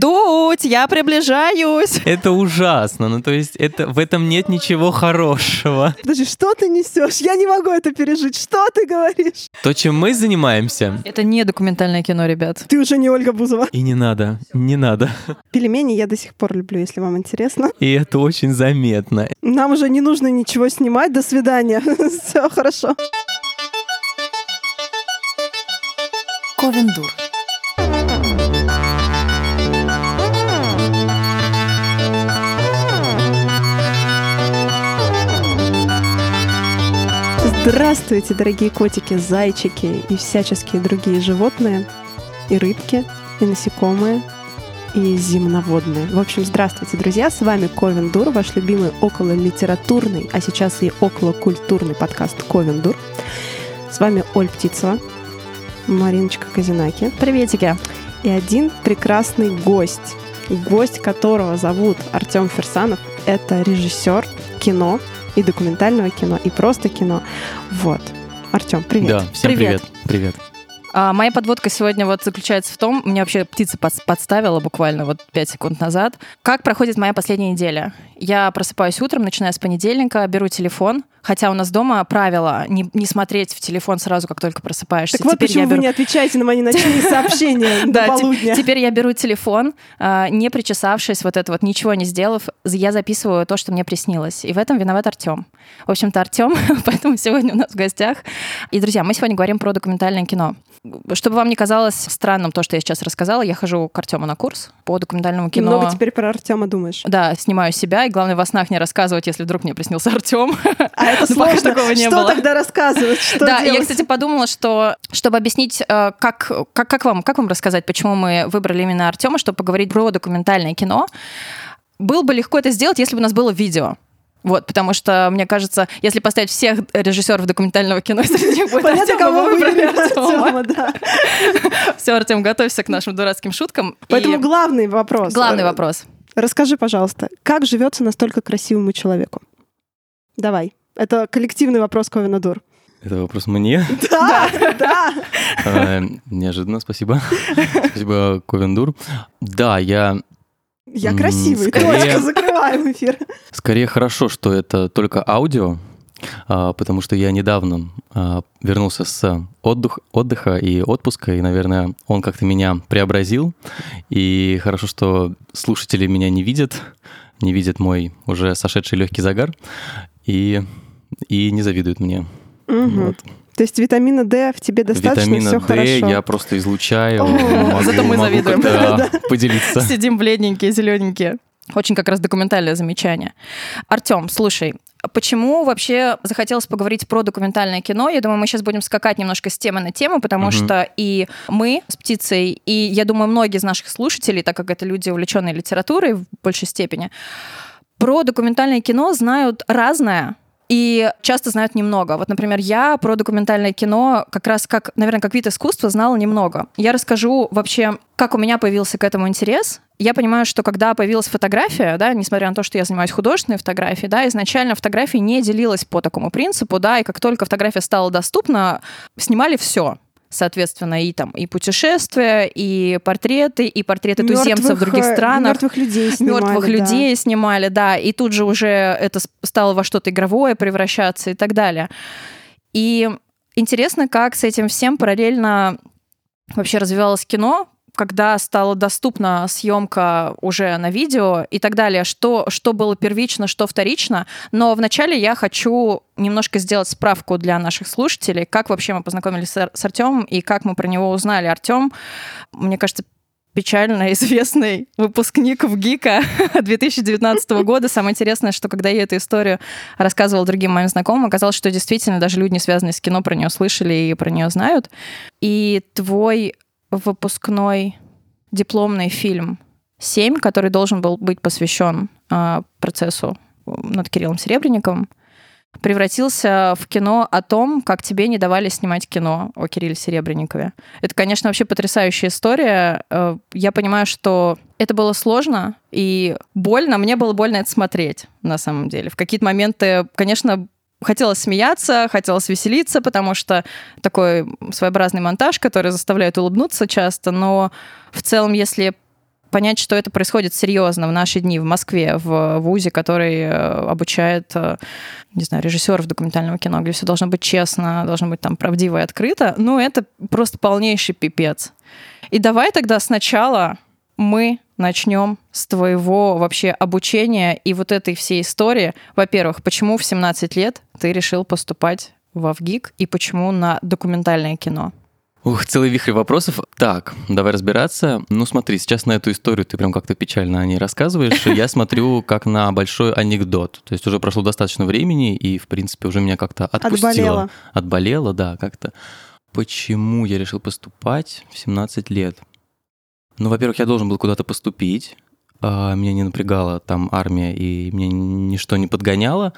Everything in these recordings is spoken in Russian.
Дудь, я приближаюсь. Это ужасно. Ну, то есть это, в этом нет ничего хорошего. Подожди, что ты несешь? Я не могу это пережить. Что ты говоришь? То, чем мы занимаемся... Это не документальное кино, ребят. Ты уже не Ольга Бузова. И не надо, не надо. Пельмени я до сих пор люблю, если вам интересно. И это очень заметно. Нам уже не нужно ничего снимать. До свидания. Все хорошо. Ковендур. Здравствуйте, дорогие котики, зайчики и всяческие другие животные, и рыбки, и насекомые, и земноводные. В общем, здравствуйте, друзья, с вами Ковен Дур, ваш любимый около литературный, а сейчас и около культурный подкаст Ковен Дур. С вами Оль Птицова, Мариночка Казинаки. Приветики. И один прекрасный гость, гость которого зовут Артем Ферсанов. Это режиссер кино, и документального кино, и просто кино. Вот. Артем, привет. Да, всем привет. Привет. А, моя подводка сегодня вот заключается в том, меня вообще птица подставила буквально вот 5 секунд назад. Как проходит моя последняя неделя? Я просыпаюсь утром, начиная с понедельника, беру телефон, хотя у нас дома правило не, не смотреть в телефон сразу, как только просыпаешься. Так вот теперь почему беру... вы не отвечаете на мои ночные сообщения до полудня. Теперь я беру телефон, а, не причесавшись, вот это вот, ничего не сделав, я записываю то, что мне приснилось. И в этом виноват Артем. В общем-то, Артем, поэтому сегодня у нас в гостях. И, друзья, мы сегодня говорим про документальное кино. Чтобы вам не казалось странным то, что я сейчас рассказала, я хожу к Артему на курс по документальному кино. Много теперь про Артема думаешь? Да, снимаю себя, и главное во снах не рассказывать, если вдруг мне приснился Артем. А это ну, сложно. такого не что было. тогда рассказывать? Что да, делать? я, кстати, подумала, что чтобы объяснить, э, как, как, как, вам, как вам рассказать, почему мы выбрали именно Артема, чтобы поговорить про документальное кино, было бы легко это сделать, если бы у нас было видео. Вот, потому что, мне кажется, если поставить всех режиссеров документального кино, среди них будет Понятно, кого выбрали Артема, да. Все, Артем, готовься к нашим дурацким шуткам. Поэтому главный вопрос. Главный вопрос. Расскажи, пожалуйста, как живется настолько красивому человеку? Давай. Это коллективный вопрос Ковина Дур. Это вопрос мне? Да, да. А, неожиданно, спасибо. Спасибо, Ковендур. Да, я я красивый. Скорее, Точка, закрываем эфир. Скорее хорошо, что это только аудио, а, потому что я недавно а, вернулся с отдых, отдыха и отпуска, и, наверное, он как-то меня преобразил. И хорошо, что слушатели меня не видят, не видят мой уже сошедший легкий загар и, и не завидуют мне. Угу. Вот. То есть витамина D в тебе достаточно, Витамина все D хорошо. я просто излучаю. Зато мы завидуем. Поделиться. Сидим бледненькие, зелененькие. Очень как раз документальное замечание. Артем, слушай, Почему вообще захотелось поговорить про документальное кино? Я думаю, мы сейчас будем скакать немножко с темы на тему, потому угу. что и мы с птицей, и я думаю, многие из наших слушателей, так как это люди, увлеченные литературой в большей степени, про документальное кино знают разное, и часто знают немного. Вот, например, я про документальное кино как раз как, наверное, как вид искусства знала немного. Я расскажу вообще, как у меня появился к этому интерес. Я понимаю, что когда появилась фотография, да, несмотря на то, что я занимаюсь художественной фотографией, да, изначально фотография не делилась по такому принципу, да, и как только фотография стала доступна, снимали все соответственно, и там и путешествия, и портреты, и портреты мертвых, туземцев в других странах. Мертвых людей снимали. Мертвых да. людей снимали, да. И тут же уже это стало во что-то игровое превращаться и так далее. И интересно, как с этим всем параллельно вообще развивалось кино, когда стала доступна съемка уже на видео и так далее, что, что было первично, что вторично. Но вначале я хочу немножко сделать справку для наших слушателей, как вообще мы познакомились с, с Артемом и как мы про него узнали. Артем, мне кажется, печально известный выпускник в ГИКа 2019 года. Самое интересное, что когда я эту историю рассказывала другим моим знакомым, оказалось, что действительно даже люди, не связанные с кино, про нее слышали и про нее знают. И твой выпускной дипломный фильм «Семь», который должен был быть посвящен э, процессу над Кириллом Серебренниковым, превратился в кино о том, как тебе не давали снимать кино о Кирилле Серебренникове. Это, конечно, вообще потрясающая история. Э, я понимаю, что это было сложно и больно. Мне было больно это смотреть, на самом деле. В какие-то моменты, конечно, хотелось смеяться, хотелось веселиться, потому что такой своеобразный монтаж, который заставляет улыбнуться часто, но в целом, если понять, что это происходит серьезно в наши дни в Москве, в ВУЗе, который э, обучает, э, не знаю, режиссеров документального кино, где все должно быть честно, должно быть там правдиво и открыто, ну, это просто полнейший пипец. И давай тогда сначала мы начнем с твоего вообще обучения и вот этой всей истории. Во-первых, почему в 17 лет ты решил поступать в ВГИК и почему на документальное кино? Ух, целый вихрь вопросов. Так, давай разбираться. Ну смотри, сейчас на эту историю ты прям как-то печально о ней рассказываешь. Я смотрю как на большой анекдот. То есть уже прошло достаточно времени, и, в принципе, уже меня как-то отпустило. Отболело. Отболело, да, как-то. Почему я решил поступать в 17 лет? Ну, во-первых, я должен был куда-то поступить. А, Меня не напрягала там армия, и мне ничто не подгоняло.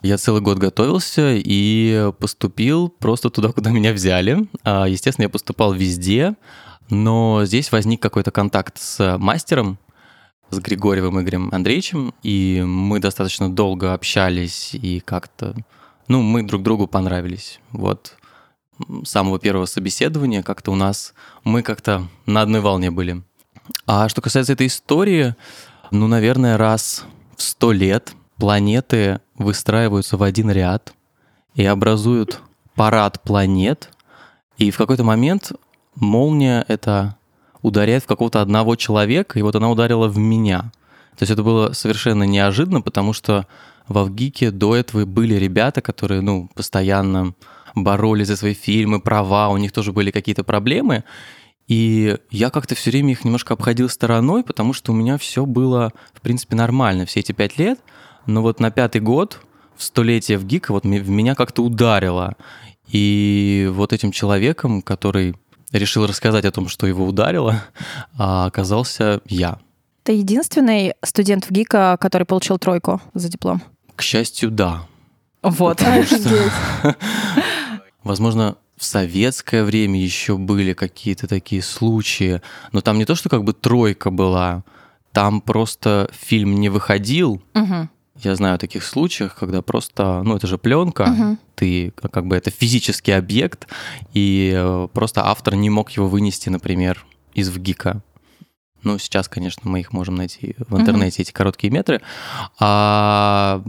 Я целый год готовился и поступил просто туда, куда меня взяли. А, Естественно, я поступал везде, но здесь возник какой-то контакт с мастером, с Григорьевым Игорем Андреевичем, и мы достаточно долго общались, и как-то, ну, мы друг другу понравились. Вот самого первого собеседования как-то у нас, мы как-то на одной волне были. А что касается этой истории, ну, наверное, раз в сто лет планеты выстраиваются в один ряд и образуют парад планет, и в какой-то момент молния это ударяет в какого-то одного человека, и вот она ударила в меня. То есть это было совершенно неожиданно, потому что в Авгике до этого были ребята, которые, ну, постоянно боролись за свои фильмы, права, у них тоже были какие-то проблемы. И я как-то все время их немножко обходил стороной, потому что у меня все было, в принципе, нормально все эти пять лет. Но вот на пятый год, в столетие в ГИКа, вот в меня как-то ударило. И вот этим человеком, который решил рассказать о том, что его ударило, а, оказался я. Ты единственный студент в ГИКа, который получил тройку за диплом? К счастью, да. Вот. Возможно, в советское время еще были какие-то такие случаи, но там не то, что как бы тройка была, там просто фильм не выходил. Я знаю о таких случаях, когда просто, ну это же пленка, Мгм. ты как бы это физический объект, и э, просто автор не мог его вынести, например, из ВГИКа. Ну, сейчас, конечно, мы их можем найти в интернете, эти короткие метры. А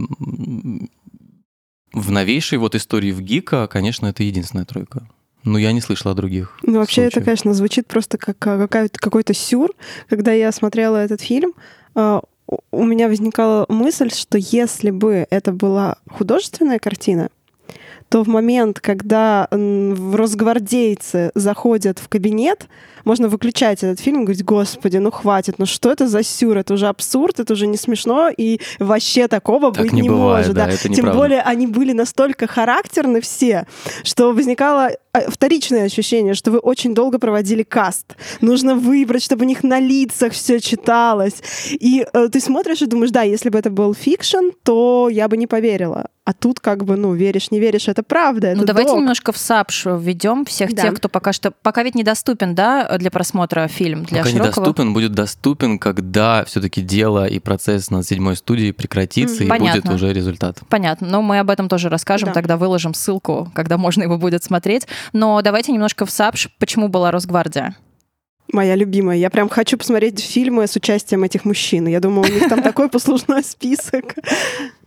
в новейшей вот истории ВГИКа, конечно, это единственная тройка. Но я не слышал о других. Ну, вообще, это, случаях. конечно, звучит просто как а, какая-то- какой-то сюр. Когда я смотрела этот фильм, а, у- меня возникала мысль, что если бы это была художественная картина, то в момент, когда в росгвардейцы заходят в кабинет, можно выключать этот фильм и говорить, господи, ну хватит, ну что это за сюр, это уже абсурд, это уже не смешно, и вообще такого Так быть не не, бывает, может. да, да. это Тем неправда. более они были настолько характерны все, что возникало э, вторичное ощущение, что вы очень долго проводили каст. Нужно выбрать, чтобы у них на лицах все читалось. И э, ты смотришь и думаешь, да, если бы это был fiction, то я бы не поверила. А тут как бы, ну, веришь, не веришь, это правда. Ну, это давайте док. немножко в сабж введем всех Да. тех, кто пока что... Пока ведь недоступен, да, для просмотра фильм, для Пока широкого... недоступен, будет доступен, когда все-таки дело и процесс над седьмой студией прекратится, Мгм. и Понятно. будет уже результат. Понятно, но мы об этом тоже расскажем, Да. тогда выложим ссылку, когда можно его будет смотреть. Но давайте немножко в САПШ, почему была Росгвардия? Моя любимая. Я прям хочу посмотреть фильмы с участием этих мужчин. Я думаю, у них там такой послужной список.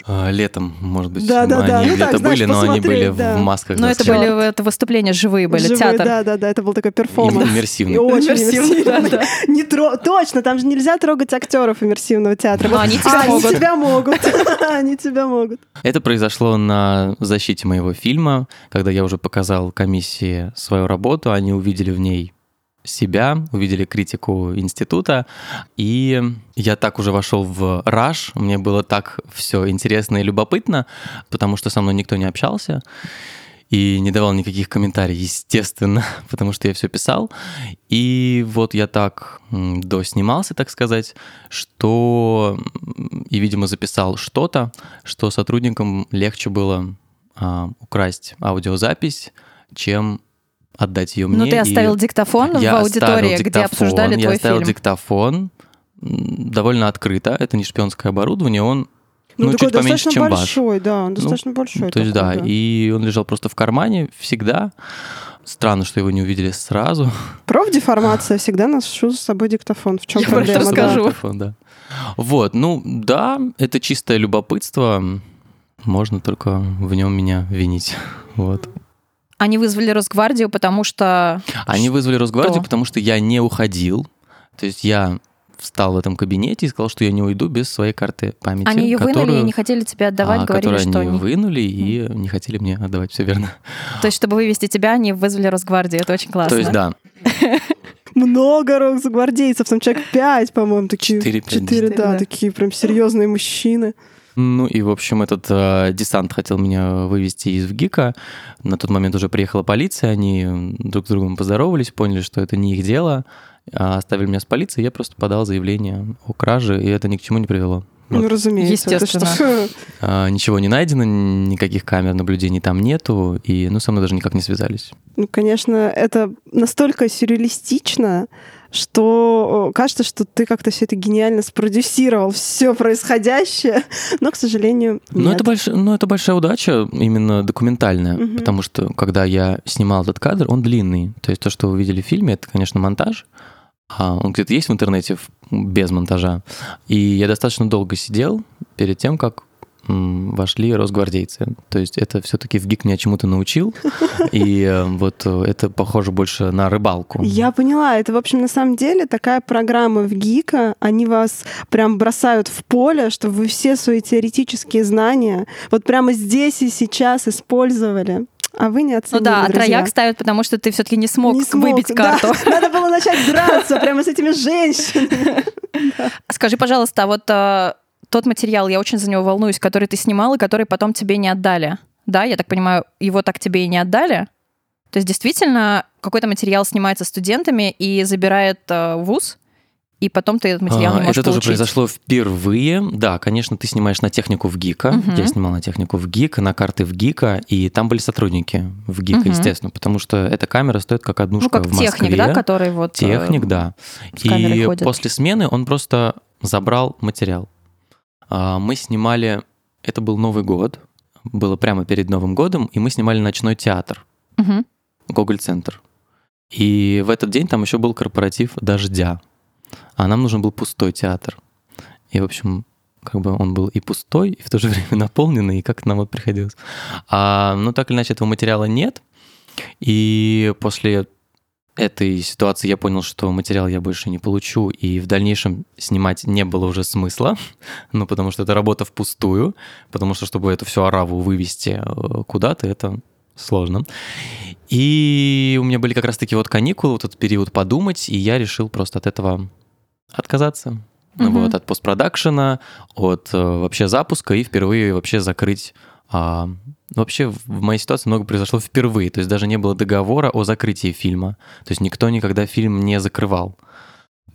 А, Летом, может быть, Да, да, да. они Ну где-то так, знаешь, были, но они были да. в масках. Ну, это были это выступления живые были, Живые, театр. Да, да, да, это был такой перформанс. И иммерсивный. очень Иммерсивный, да, иммерсивный. да. Не тро- Точно, там же нельзя трогать актеров иммерсивного театра. Но Вот- они а, тебя они могут. тебя могут. Они тебя могут. Это произошло на защите моего фильма, когда я уже показал комиссии свою работу, они увидели в ней себя, увидели критику института, и я так уже вошел в раш, мне было так все интересно и любопытно, потому что со мной никто не общался и не давал никаких комментариев, естественно, потому что я все писал. И вот я так доснимался, так сказать, что и, видимо, записал что-то, что сотрудникам легче было а, украсть аудиозапись, чем отдать ее мне. Ну, ты и оставил диктофон я в аудитории, где диктофон, обсуждали я твой оставил фильм. диктофон довольно открыто. Это не шпионское оборудование, он ну, такой чуть поменьше, достаточно чем ваш. большой, да, он достаточно большой. То есть, да, такой, и он лежал просто в кармане всегда. Странно, что его не увидели сразу. Профдеформация. Всегда ношу с собой диктофон. В чем Я проблема? да? расскажу. Диктофон, да. Вот, ну да, это чистое любопытство. Можно только в нем меня винить. Вот. Они вызвали Росгвардию, потому что... Они вызвали Росгвардию, Что? потому что я не уходил. То есть я встал в этом кабинете и сказал, что я не уйду без своей карты памяти. Они ее вынули и которую- не хотели тебе отдавать, а, говорили, которую что... они не- вынули и не хотели мне отдавать, все верно. То есть, чтобы вывести тебя, они вызвали Росгвардию. Это очень классно. То есть, да, Много рок-гвардейцев, там человек пять, по-моему, такие. Четыре, Да. такие прям серьезные мужчины. Ну и, в общем, этот э, десант хотел меня вывести из ВГИКа. На тот момент уже приехала полиция, они друг с другом поздоровались, поняли, что это не их дело, а оставили меня с полицией, я просто подал заявление о краже, и это ни к чему не привело. Ну, Вот. разумеется. это Естественно. что? А, ничего не найдено, никаких камер наблюдений там нету, и ну, со мной даже никак не связались. Ну, конечно, это настолько сюрреалистично, что э, кажется, что ты как-то все это гениально спродюсировал, все происходящее, но, к сожалению, нет. это, больш... ну, это большая удача, именно документальная, Мгм. потому что, когда я снимал этот кадр, он длинный. То есть то, что вы видели в фильме, это, конечно, монтаж. А он где-то есть в интернете без монтажа. И я достаточно долго сидел перед тем, как вошли росгвардейцы. То есть это все-таки в ГИК меня чему-то научил. И э, вот э, это похоже больше на рыбалку. Я поняла, это, в общем, на самом деле такая программа в ГИКа, они вас прям бросают в поле, чтобы вы все свои теоретические знания вот прямо здесь и сейчас использовали. А вы не Ну оценили, да, а друзья. трояк ставят, потому что ты все-таки не смог, Не смог, выбить да. карту. Надо было начать драться прямо с этими женщинами. Скажи, пожалуйста, а вот э, тот материал, я очень за него волнуюсь, который ты снимал и который потом тебе не отдали. Да, я так понимаю, его так тебе и не отдали? То есть действительно какой-то материал снимается студентами и забирает э, вуз, и потом ты этот материал А, не можешь Это тоже получить. произошло впервые. Да, конечно, ты снимаешь на технику в ГИКа. Мгм. Я снимал на технику в ГИКа, на карты в ГИКа, и там были сотрудники в ГИКа, Мгм. естественно, потому что эта камера стоит как однушка Ну, как в техник, Москве. да, который вот... э, Техник, да. И ходит. после смены он просто забрал материал. А, Мы снимали, это был Новый год, было прямо перед Новым годом, и мы снимали ночной театр. Гоголь-центр. И в этот день там еще был корпоратив «Дождя», а нам нужен был пустой театр. И, в общем, как бы он был и пустой, и в то же время наполненный, и как нам вот приходилось. А, ну, так или иначе, этого материала нет. И после этой ситуации я понял, что материал я больше не получу, и в дальнейшем снимать не было уже смысла, ну, потому что это работа впустую, потому что, чтобы эту всю ораву вывести э, куда-то, это сложно. И у меня были как раз-таки вот каникулы, вот этот период подумать, и я решил просто от этого отказаться. Мгм. Вот, от постпродакшена, от э, вообще запуска и впервые вообще закрыть а, вообще в моей ситуации много произошло впервые, то есть даже не было договора о закрытии фильма, то есть никто никогда фильм не закрывал,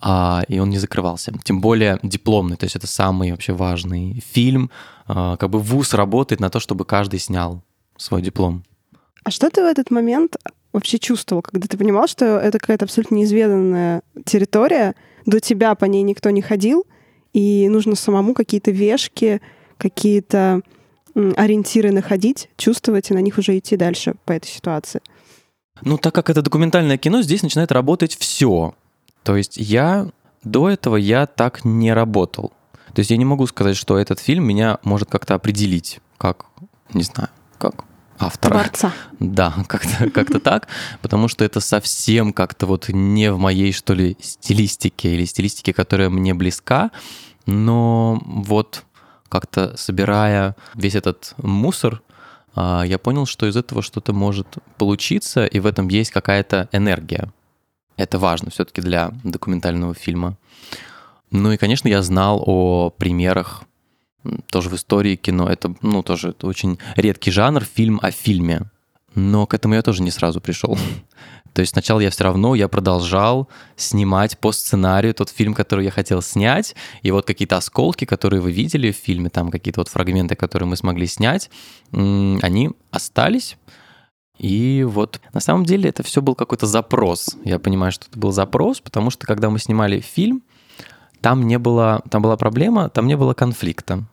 а, и он не закрывался. Тем более дипломный, то есть это самый вообще важный фильм, а, как бы вуз работает на то, чтобы каждый снял свой диплом. А что ты в этот момент вообще чувствовал, когда ты понимал, что это какая-то абсолютно неизведанная территория, до тебя по ней никто не ходил, и нужно самому какие-то вешки, какие-то ориентиры находить, чувствовать и на них уже идти дальше по этой ситуации. Ну, так как это документальное кино, здесь начинает работать все. То есть я до этого я так не работал. То есть я не могу сказать, что этот фильм меня может как-то определить, как, не знаю, как автора. Творца. Да, как-то как так, потому что это совсем как-то вот не в моей, что ли, стилистике или стилистике, которая мне близка, но вот как-то собирая весь этот мусор, а, я понял, что из этого что-то может получиться, и в этом есть какая-то энергия. Это важно все-таки для документального фильма. Ну и, конечно, я знал о примерах тоже в истории кино. Это, ну, тоже это очень редкий жанр, фильм о фильме. Но к этому я тоже не сразу пришел. То есть сначала я все равно, я продолжал снимать по сценарию тот фильм, который я хотел снять, и вот какие-то осколки, которые вы видели в фильме, там какие-то вот фрагменты, которые мы смогли снять, они остались. И вот на самом деле это все был какой-то запрос. Я понимаю, что это был запрос, потому что когда мы снимали фильм, там не было, там была проблема, там не было конфликта.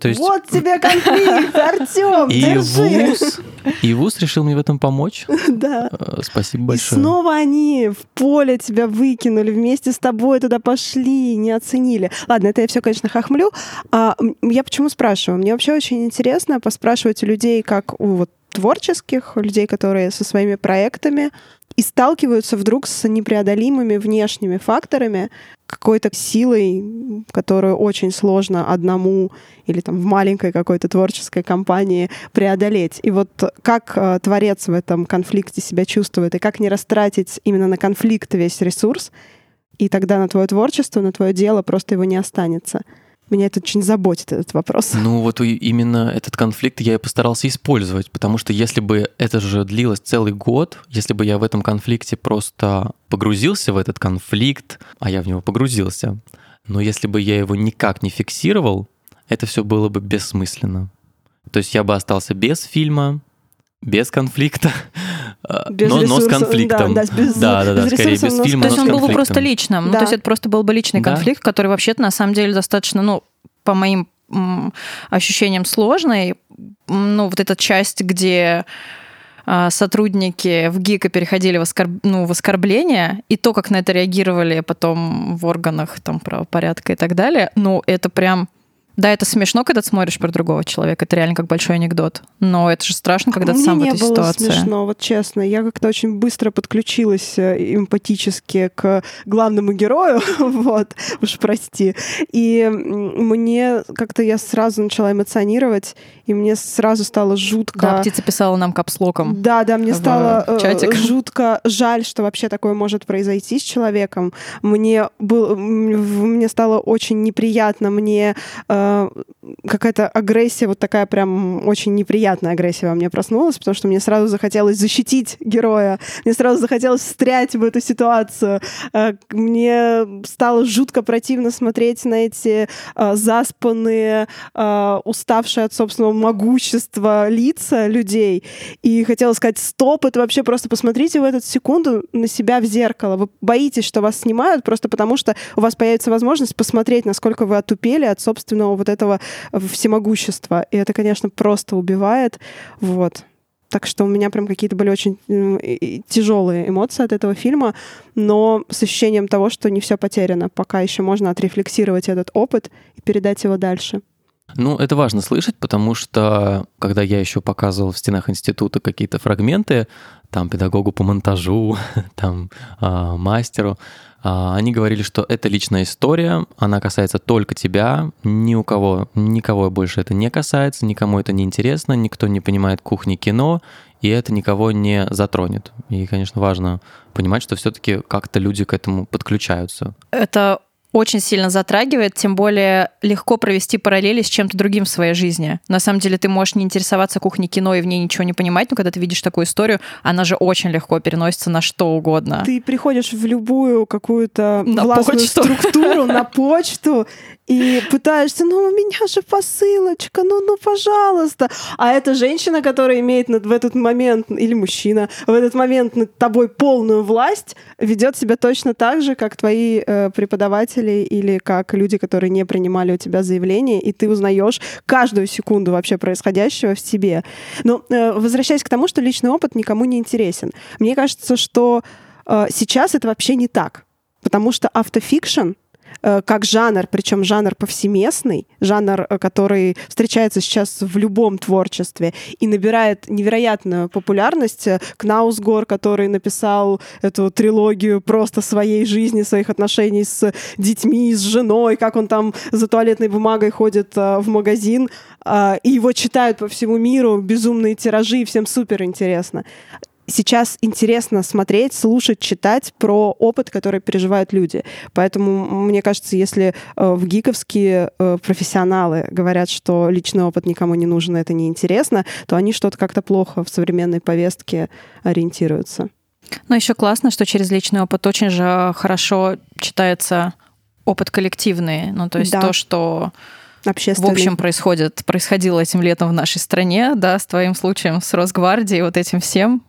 То есть... Вот тебе конфликт, Артем, И держи. ВУЗ, и ВУЗ решил мне в этом помочь. Да. Э, Спасибо И большое. снова они в поле тебя выкинули, вместе с тобой туда пошли, не оценили. Ладно, это я все, конечно, хохмлю. А, я почему спрашиваю? Мне вообще очень интересно поспрашивать у людей, как у вот творческих, людей, которые со своими проектами и сталкиваются вдруг с непреодолимыми внешними факторами, какой-то силой, которую очень сложно одному или там в маленькой какой-то творческой компании преодолеть. И вот как э, творец в этом конфликте себя чувствует, и как не растратить именно на конфликт весь ресурс, и тогда на твое творчество, на твое дело просто его не останется. Меня это очень заботит, этот вопрос. Ну вот именно этот конфликт я и постарался использовать, потому что если бы это же длилось целый год, если бы я в этом конфликте просто погрузился в этот конфликт, а я в него погрузился, но если бы я его никак не фиксировал, это все было бы бессмысленно. То есть я бы остался без фильма, без конфликта, Без но, но с ресурсов, конфликтом. да, да, без- да, да, да, без скорее ресурсов, без но фильма, То есть он был бы просто личным. Ну, Да. то есть это просто был бы личный Да. конфликт, который вообще-то на самом деле достаточно, ну, по моим ощущениям сложный. Ну, вот эта часть, где а, сотрудники в ГИКа переходили в, оскорб... ну, в оскорбление, и то, как на это реагировали потом в органах там, правопорядка и так далее, ну, это прям... Да, это смешно, когда ты смотришь про другого человека, это реально как большой анекдот. Но это же страшно, когда ты Мне сам в не этой было ситуации. смешно, вот честно. Я как-то очень быстро подключилась э, эмпатически к главному герою, вот, уж прости. И мне как-то я сразу начала эмоционировать, и мне сразу стало жутко... Да, птица писала нам капслоком. Да, да, мне в стало э, чатик. жутко жаль, что вообще такое может произойти с человеком. Мне, был, мне стало очень неприятно, мне э, какая-то агрессия, вот такая прям очень неприятная агрессия во мне проснулась, потому что мне сразу захотелось защитить героя, мне сразу захотелось встрять в эту ситуацию. Э, Мне стало жутко противно смотреть на эти э, заспанные, э, уставшие от собственного могущества лица людей. И хотела сказать, стоп, это вообще просто посмотрите в эту секунду на себя в зеркало. Вы боитесь, что вас снимают просто потому, что у вас появится возможность посмотреть, насколько вы отупели от собственного вот этого всемогущества. И это, конечно, просто убивает. Вот. Так что у меня прям какие-то были очень тяжелые эмоции от этого фильма, но с ощущением того, что не все потеряно, пока еще можно отрефлексировать этот опыт и передать его дальше. Ну, это важно слышать, потому что когда я еще показывал в стенах института какие-то фрагменты, там педагогу по монтажу, там а, мастеру, они говорили, что это личная история, она касается только тебя, ни у кого, никого больше это не касается, никому это не интересно, никто не понимает кухни кино, и это никого не затронет. И, конечно, важно понимать, что все-таки как-то люди к этому подключаются. Это очень сильно затрагивает, тем более легко провести параллели с чем-то другим в своей жизни. На самом деле ты можешь не интересоваться кухней кино и в ней ничего не понимать, но когда ты видишь такую историю, она же очень легко переносится на что угодно. Ты приходишь в любую какую-то На властную почту. структуру, на почту, и пытаешься, ну, у меня же посылочка, ну, ну, пожалуйста. А эта женщина, которая имеет в этот момент, или мужчина, в этот момент над тобой полную власть, ведет себя точно так же, как твои э, преподаватели или как люди, которые не принимали у тебя заявление, и ты узнаешь каждую секунду вообще происходящего в себе. Но э, возвращаясь к тому, что личный опыт никому не интересен. Мне кажется, что э, сейчас это вообще не так. Потому что автофикшн как жанр, причем жанр повсеместный, жанр, э, который встречается сейчас в любом творчестве и набирает невероятную популярность. Э, Кнаусгор, который написал эту трилогию просто своей жизни, своих отношений с детьми, с женой, как он там за туалетной бумагой ходит э, в магазин, э, и его читают по всему миру, безумные тиражи, всем супер интересно сейчас интересно смотреть, слушать, читать про опыт, который переживают люди. Поэтому, мне кажется, если э, в гиковские э, профессионалы говорят, что личный опыт никому не нужен, это неинтересно, то они что-то как-то плохо в современной повестке ориентируются. Но еще классно, что через личный опыт очень же хорошо читается опыт коллективный. Ну, то есть Да. то, что в общем происходит, происходило этим летом в нашей стране, да, с твоим случаем с Росгвардией, вот этим всем.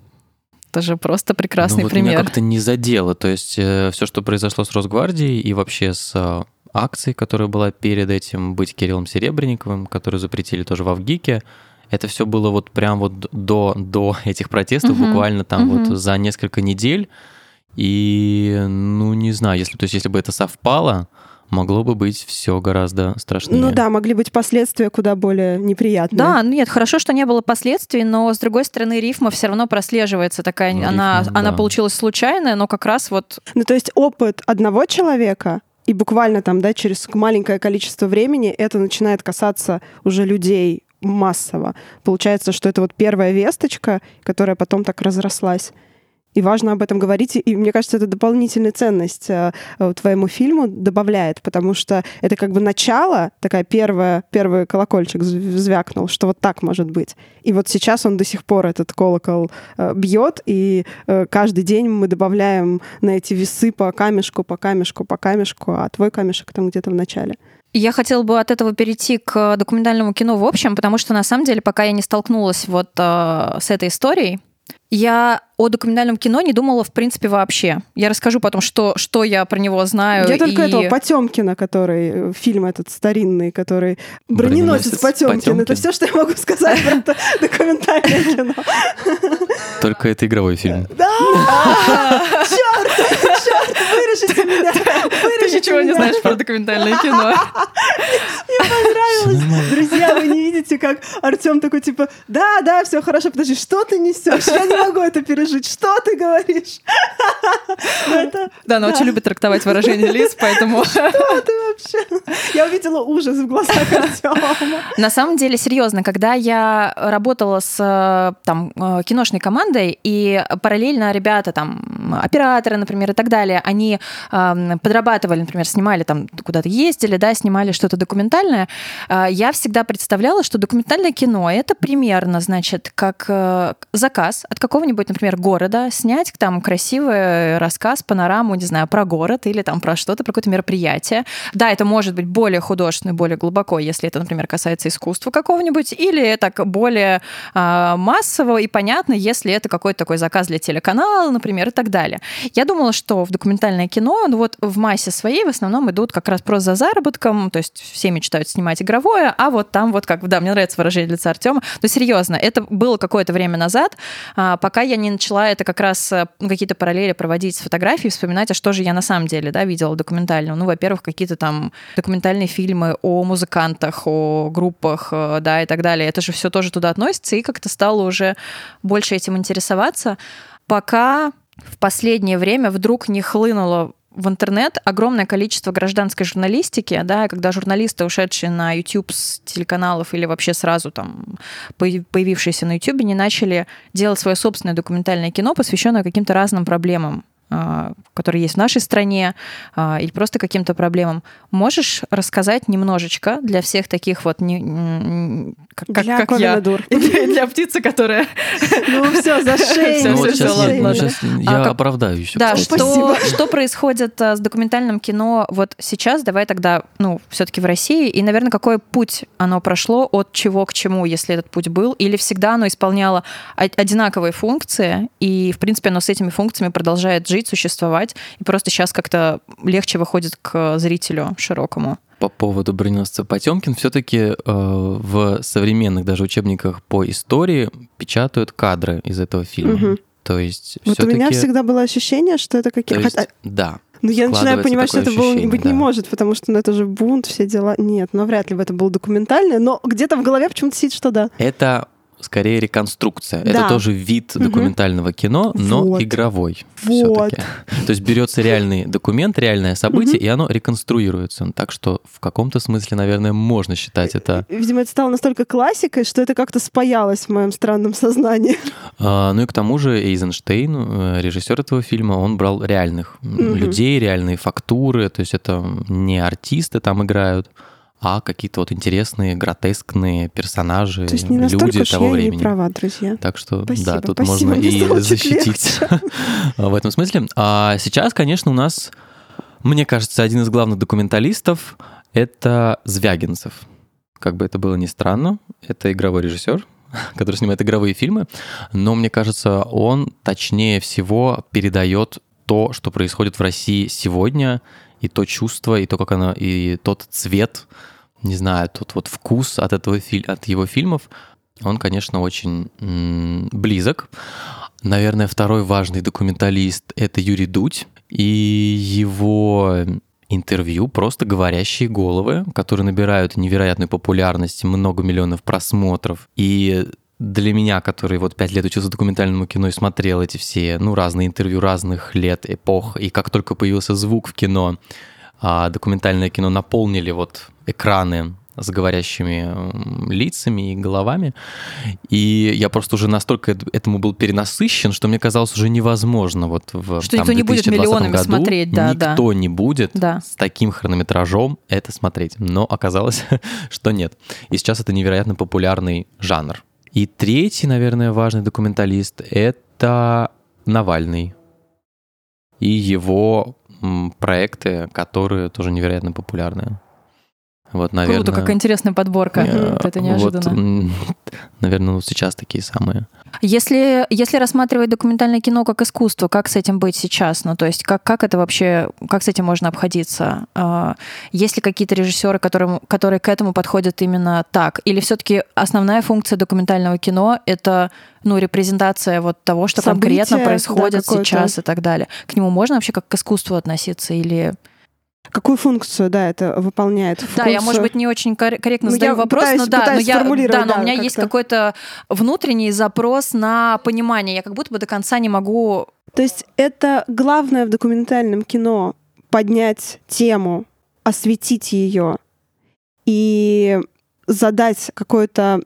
Это же просто прекрасный Ну, вот меня пример. как-то не задело. То есть все, что произошло с Росгвардией и вообще с э, акции, которая была перед этим, быть Кириллом Серебренниковым, который запретили тоже в Авгике. Это все было вот прям вот до, до этих протестов, угу. буквально там угу. вот за несколько недель. И, ну, не знаю, если, то есть если бы это совпало, могло бы быть все гораздо страшнее. Ну да, могли быть последствия куда более неприятные. Да, нет, хорошо, что не было последствий, но с другой стороны рифма все равно прослеживается такая, ну, она, рифма, она да. получилась случайная, но как раз вот. Ну то есть опыт одного человека и буквально там, да, через маленькое количество времени это начинает касаться уже людей массово. Получается, что это вот первая весточка, которая потом так разрослась и важно об этом говорить. И мне кажется, это дополнительная ценность э, твоему фильму добавляет, потому что это как бы начало, такая первая, первый колокольчик звякнул, что вот так может быть. И вот сейчас он до сих пор этот колокол э, бьет, и э, каждый день мы добавляем на эти весы по камешку, по камешку, по камешку, а твой камешек там где-то в начале. Я хотела бы от этого перейти к документальному кино в общем, потому что на самом деле, пока я не столкнулась вот э, с этой историей, я о документальном кино не думала, в принципе, вообще. Я расскажу потом, что, что я про него знаю. Я только и... этого Потемкина, который, э, фильм этот старинный, который «Броненосец, Броненосец Потемкин». Потемкин. Это все, что я могу сказать про это документальное кино. Только это игровой фильм. Да! Черт! Вырежите меня! Ты ничего не знаешь про документальное кино. Мне понравилось. Друзья, вы не видите, как Артем такой, типа, да, да, все хорошо, подожди, что ты несешь? Я не могу это пережить жить. Что ты говоришь? Да, она очень любит трактовать выражение лиц, поэтому... Что ты вообще? Я увидела ужас в глазах Артема. На самом деле, серьезно, когда я работала с э, там, э, киношной командой, и параллельно ребята, там, операторы, например, и так далее, они подрабатывали, например, снимали там, куда-то ездили, да, снимали что-то документальное, э, я всегда представляла, что документальное кино — это примерно, значит, как заказ от какого-нибудь, например, города, снять там красивый рассказ, панораму, не знаю, про город или там про что-то, про какое-то мероприятие. Да, это может быть более художественно, более глубоко, если это, например, касается искусства какого-нибудь, или так более э, массово и понятно, если это какой-то такой заказ для телеканала, например, и так далее. Я думала, что в документальное кино, ну вот в массе своей в основном идут как раз просто за заработком, то есть все мечтают снимать игровое, а вот там вот как, да, мне нравится выражение лица Артема, но серьезно, это было какое-то время назад, а, пока я не начала это как раз э, какие-то параллели проводить с фотографией, вспоминать, а что же я на самом деле, да, видела документально. Ну, во-первых, какие-то там документальные фильмы о музыкантах, о группах, э, да, и так далее. Это же все тоже туда относится, и как-то стало уже больше этим интересоваться, пока в последнее время вдруг не хлынуло в интернет огромное количество гражданской журналистики, да, когда журналисты, ушедшие на YouTube с телеканалов или вообще сразу там появившиеся на YouTube, не начали делать свое собственное документальное кино, посвященное каким-то разным проблемам которые есть в нашей стране, а, или просто каким-то проблемам. Можешь рассказать немножечко для всех таких вот, не, как, для как я, для, для птицы, которая... Ну все, за шею. Ну, сейчас, ладно, сейчас я а, оправдаю еще. Да, что, что происходит с документальным кино вот сейчас? Давай тогда, ну, все-таки в России. И, наверное, какой путь оно прошло, от чего к чему, если этот путь был? Или всегда оно исполняло одинаковые функции, и, в принципе, оно с этими функциями продолжает жить жить, существовать, и просто сейчас как-то легче выходит к зрителю широкому. По поводу броненосца Потемкин, все-таки э, в современных даже учебниках по истории печатают кадры из этого фильма. Угу. То есть вот у меня всегда было ощущение, что это какие-то... Есть... Да. Ну, я начинаю понимать, что это было быть да. не может, потому что ну, это же бунт, все дела. Нет, ну, вряд ли бы это было документальное, но где-то в голове почему-то сидит, что да. Это скорее реконструкция. Да. Это тоже вид документального угу. кино, но вот. игровой. Вот. То есть берется реальный документ, реальное событие, угу. и оно реконструируется. Так что в каком-то смысле, наверное, можно считать это. Видимо, это стало настолько классикой, что это как-то спаялось в моем странном сознании. А, ну и к тому же Эйзенштейн, э, режиссер этого фильма, он брал реальных угу. людей, реальные фактуры. То есть это не артисты там играют а какие-то вот интересные, гротескные персонажи, То есть не люди уж того я времени. Не права, друзья. Так что спасибо, да, тут спасибо, можно и защитить в этом смысле. А сейчас, конечно, у нас, мне кажется, один из главных документалистов это Звягинцев. Как бы это было ни странно, это игровой режиссер, который снимает игровые фильмы, но мне кажется, он точнее всего передает то, что происходит в России сегодня, и то чувство, и то, как оно, и тот цвет, не знаю, тот вот вкус от этого от его фильмов, он, конечно, очень близок. Наверное, второй важный документалист — это Юрий Дудь, и его интервью просто говорящие головы, которые набирают невероятную популярность, много миллионов просмотров. И для меня, который вот пять лет учился документальному кино и смотрел эти все, ну, разные интервью разных лет, эпох, и как только появился звук в кино, а документальное кино наполнили вот экраны с говорящими лицами и головами. И я просто уже настолько этому был перенасыщен, что мне казалось уже невозможно вот в Что там, никто не будет миллионами году смотреть, да, никто да. не будет да. с таким хронометражом это смотреть. Но оказалось, что нет. И сейчас это невероятно популярный жанр. И третий, наверное, важный документалист — это Навальный и его проекты, которые тоже невероятно популярны. Вот, наверное... Круто, какая интересная подборка. Э, это неожиданно. Вот, наверное, вот сейчас такие самые. Если, если рассматривать документальное кино как искусство, как с этим быть сейчас? Ну, то есть как, как это вообще, как с этим можно обходиться? А, есть ли какие-то режиссеры, которые, которые к этому подходят именно так? Или все-таки основная функция документального кино — это ну, репрезентация вот того, что События, конкретно происходит да, сейчас и так далее? К нему можно вообще как к искусству относиться или... Какую функцию, да, это выполняет? Да, функцию... я, может быть, не очень корректно ну, задаю вопрос, пытаюсь, но да, но я, да, но да, у меня есть какой-то внутренний запрос на понимание. Я как будто бы до конца не могу. То есть это главное в документальном кино поднять тему, осветить ее и задать какой-то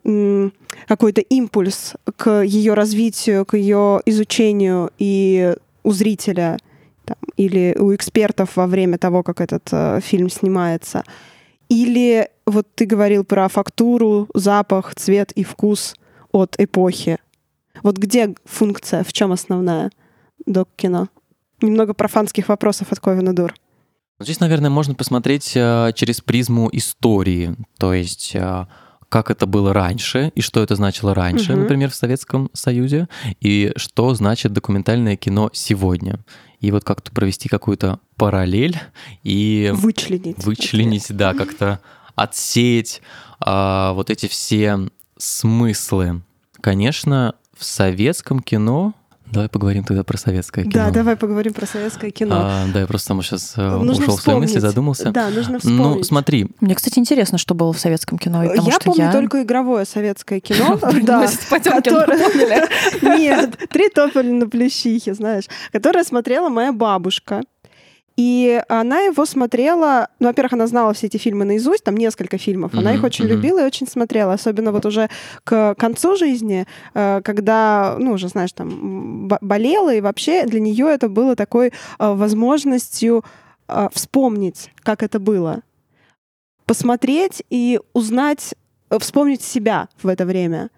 какой-то импульс к ее развитию, к ее изучению и у зрителя или у экспертов во время того, как этот э, фильм снимается. Или вот ты говорил про фактуру, запах, цвет и вкус от эпохи. Вот где функция, в чем основная док-кино? Немного профанских вопросов от Ковина Дур. Здесь, наверное, можно посмотреть э, через призму истории, то есть э, как это было раньше и что это значило раньше, Мгм. например, в Советском Союзе, и что значит документальное кино сегодня. И вот как-то провести какую-то параллель и Вычленить. вычленить, да, как-то отсеять а, вот эти все смыслы. Конечно, в советском кино... Давай поговорим тогда про советское кино. Да, давай поговорим про советское кино. А, да, я просто сам сейчас Нужно ушел в свои мысли, вспомнить. задумался. Да, нужно вспомнить. Ну, смотри, Мне, кстати, интересно, что было в советском кино. потому я что помню я... только игровое советское кино. Да? Нет, три тополя на плющихе, знаешь, которое смотрела моя бабушка. И она его смотрела, ну, во-первых, она знала все эти фильмы наизусть, там несколько фильмов, она Мгм, их очень мгм. любила и очень смотрела, особенно вот уже к концу жизни, э, когда, ну, уже, знаешь, там, болела, и вообще для нее это было такой э, возможностью э, вспомнить, как это было. Посмотреть и узнать, вспомнить себя в это время,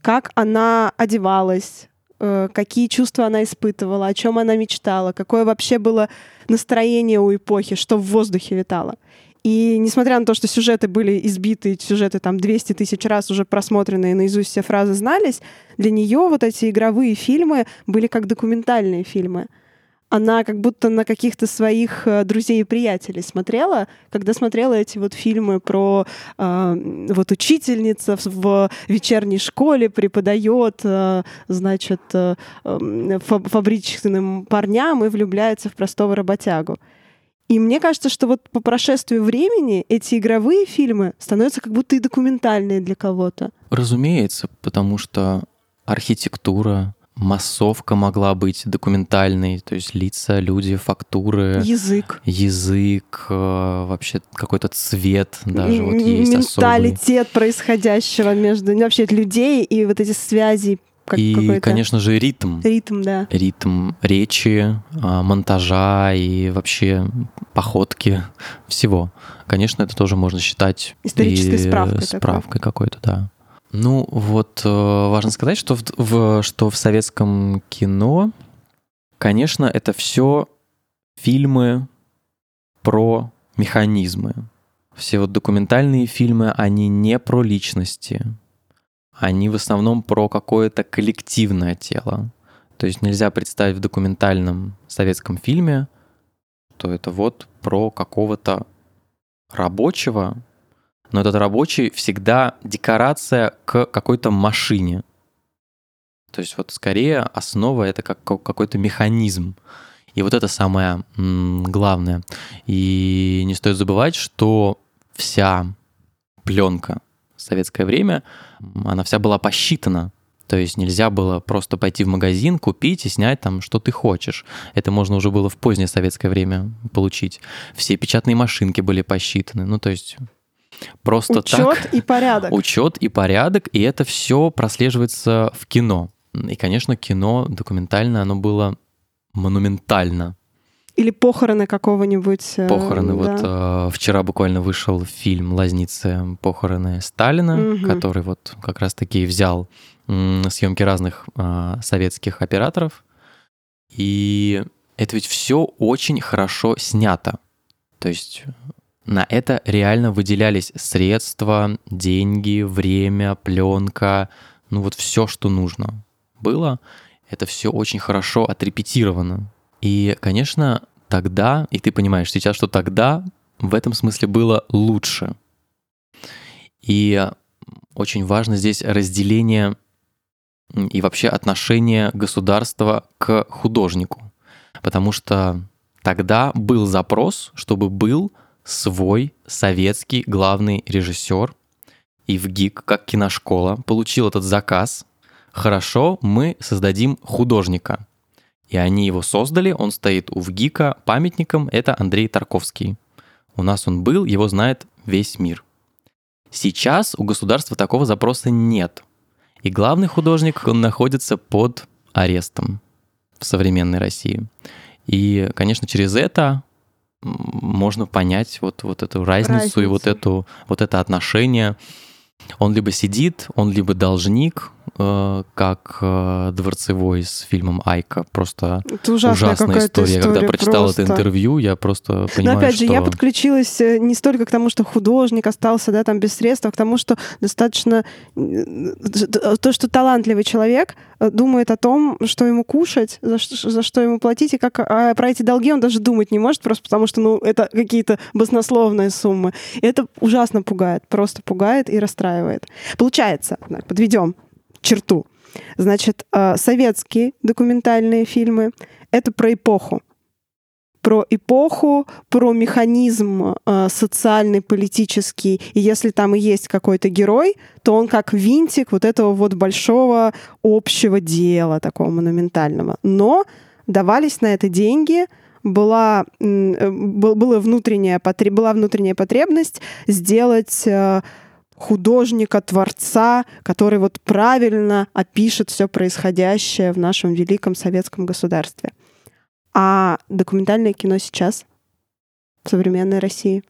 как она одевалась, какие чувства она испытывала, о чем она мечтала, какое вообще было настроение у эпохи, что в воздухе витало. И несмотря на то, что сюжеты были избиты, сюжеты там 200 тысяч раз уже просмотренные, наизусть все фразы знались, для нее вот эти игровые фильмы были как документальные фильмы. Она как будто на каких-то своих э, друзей и приятелей смотрела, когда смотрела эти вот фильмы про э, вот учительница в, вечерней школе преподает, э, значит, э, э, фа- фабричным парням и влюбляется в простого работягу. И мне кажется, что вот по прошествию времени эти игровые фильмы становятся как будто и документальные для кого-то. разумеется, потому что архитектура, массовка могла быть документальной, то есть лица, люди, фактуры, Язык. язык, э, вообще какой-то цвет даже вот есть особый. менталитет происходящего между ну, вообще людей и вот эти связи, как И, конечно же, ритм. ритм, да. Ритм речи, а, монтажа и вообще походки, всего. Конечно, это тоже можно считать Исторической и справкой справкой какой-то, да. Ну, вот э, важно сказать, что в, в- что в советском кино, конечно, это все фильмы про механизмы. Все вот документальные фильмы, они не про личности. Они в основном про какое-то коллективное тело. То есть нельзя представить в документальном советском фильме что это вот про какого-то рабочего, но этот рабочий всегда декорация к какой-то машине. То есть вот скорее основа это как какой-то механизм. И вот это самое главное. И не стоит забывать, что вся пленка в советское время, она вся была посчитана. То есть нельзя было просто пойти в магазин, купить и снять там, что ты хочешь. Это можно уже было в позднее советское время получить. Все печатные машинки были посчитаны. Ну, то есть просто Учет так. Учет и порядок. Учет и порядок, и это все прослеживается в кино. И, конечно, кино документальное, оно было монументально. Или похороны какого-нибудь. Э, похороны. Да. Вот э, вчера буквально вышел фильм «Лазницы. Похороны Сталина», угу. который вот как раз-таки взял э, съемки разных э, советских операторов. И это ведь все очень хорошо снято. То есть на это реально выделялись средства, деньги, время, пленка, ну вот все, что нужно было, это все очень хорошо отрепетировано. И, конечно, тогда, и ты понимаешь сейчас, что тогда в этом смысле было лучше. И очень важно здесь разделение и вообще отношение государства к художнику. Потому что тогда был запрос, чтобы был свой советский главный режиссер, и в ГИК, как киношкола, получил этот заказ хорошо, мы создадим художника. И они его создали, он стоит у ВГИКа памятником, это Андрей Тарковский. У нас он был, его знает весь мир. Сейчас у государства такого запроса нет. И главный художник, он находится под арестом в современной России. И, конечно, через это можно понять вот, вот эту разницу, разницу и вот, эту, вот это отношение. Он либо сидит, он либо должник, как э, дворцевой с фильмом Айка. Просто это ужасная, ужасная история. история. Когда прочитал просто. это интервью, я просто понимаю, Но опять же, что... я подключилась э, не столько к тому, что художник остался да, там без средств, а к тому, что достаточно... То, что талантливый человек думает о том, что ему кушать, за что, за что ему платить, и как а про эти долги он даже думать не может, просто потому что ну, это какие-то баснословные суммы. И это ужасно пугает, просто пугает и расстраивает. Получается, подведем черту. Значит, э, советские документальные фильмы — это про эпоху. Про эпоху, про механизм э, социальный, политический. И если там и есть какой-то герой, то он как винтик вот этого вот большого общего дела, такого монументального. Но давались на это деньги, была, э, была, внутренняя, была внутренняя потребность сделать художника, творца, который вот правильно опишет все происходящее в нашем великом советском государстве. А документальное кино сейчас в современной России?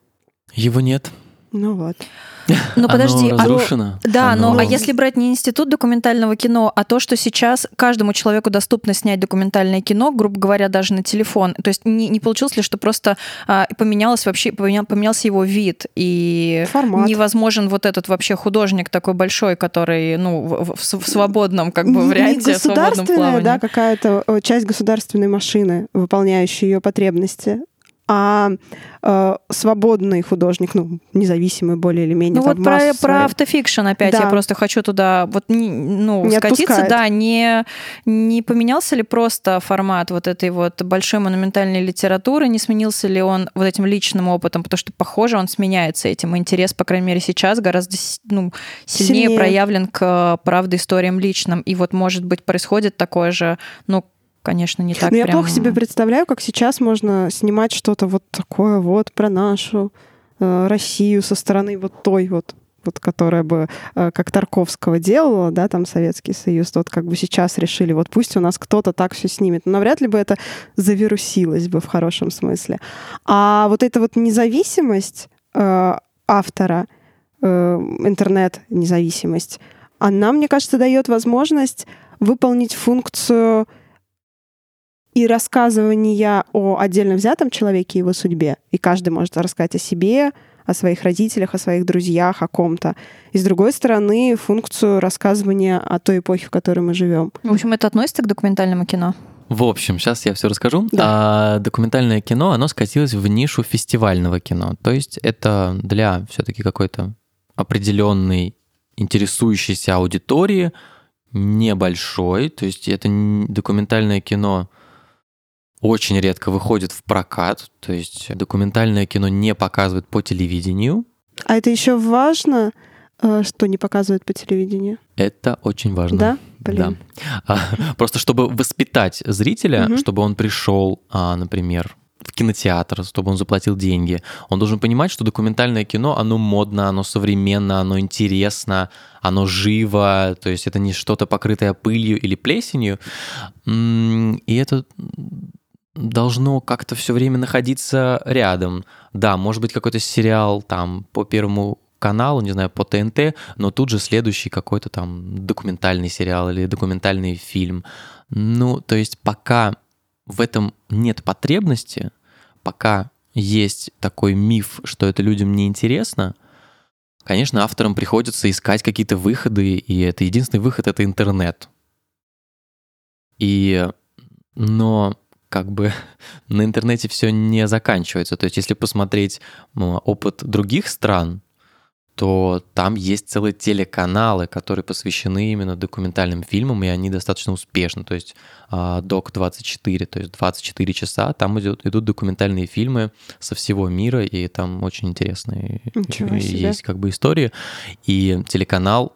Его нет. Ну вот. Ну подожди, Оно разрушено. А, да, Оно... но а если брать не институт документального кино, а то, что сейчас каждому человеку доступно снять документальное кино, грубо говоря, даже на телефон, то есть не, не получилось ли, что просто а, поменялось вообще поменял, поменялся его вид и Формат. невозможен вот этот вообще художник такой большой, который ну в, в, в свободном как бы варианте, государственная, да, какая-то часть государственной машины, выполняющая ее потребности а э, свободный художник, ну, независимый более или менее. Ну вот про, про автофикшн опять да. я просто хочу туда вот ну, не скатиться, отпускает. да, не, не поменялся ли просто формат вот этой вот большой монументальной литературы, не сменился ли он вот этим личным опытом, потому что, похоже, он сменяется этим. Интерес, по крайней мере, сейчас гораздо ну, сильнее, сильнее проявлен к, правда, историям личным. И вот, может быть, происходит такое же, ну, конечно, не так. Но прям... я плохо себе представляю, как сейчас можно снимать что-то вот такое вот про нашу э, Россию со стороны вот той вот вот, которая бы, э, как Тарковского делала, да, там Советский Союз, вот как бы сейчас решили, вот пусть у нас кто-то так все снимет. Но навряд ли бы это завирусилось бы в хорошем смысле. А вот эта вот независимость э, автора, э, интернет-независимость, она, мне кажется, дает возможность выполнить функцию и рассказывания о отдельно взятом человеке и его судьбе. И каждый может рассказать о себе, о своих родителях, о своих друзьях, о ком-то. И с другой стороны, функцию рассказывания о той эпохе, в которой мы живем. В общем, это относится к документальному кино? В общем, сейчас я все расскажу. Да. А, документальное кино, оно скатилось в нишу фестивального кино. То есть это для все-таки какой-то определенной интересующейся аудитории небольшой. То есть это документальное кино очень редко выходит в прокат. То есть документальное кино не показывают по телевидению. А это еще важно, э, что не показывают по телевидению. Это очень важно. Да? Блин. А, Просто чтобы воспитать зрителя, чтобы он пришел, а, например, в кинотеатр, чтобы он заплатил деньги, он должен понимать, что документальное кино, оно модно, оно современно, оно интересно, оно живо, то есть это не что-то покрытое пылью или плесенью. И это должно как-то все время находиться рядом. Да, может быть какой-то сериал там по первому каналу, не знаю, по ТНТ, но тут же следующий какой-то там документальный сериал или документальный фильм. Ну, то есть пока в этом нет потребности, пока есть такой миф, что это людям не интересно, конечно, авторам приходится искать какие-то выходы, и это единственный выход — это интернет. И, но как бы на интернете все не заканчивается. То есть если посмотреть опыт других стран, то там есть целые телеканалы, которые посвящены именно документальным фильмам, и они достаточно успешны. То есть а, Док-24, то есть 24 часа, там идет, идут документальные фильмы со всего мира, и там очень интересные Ничего себе. есть как бы истории. И телеканал,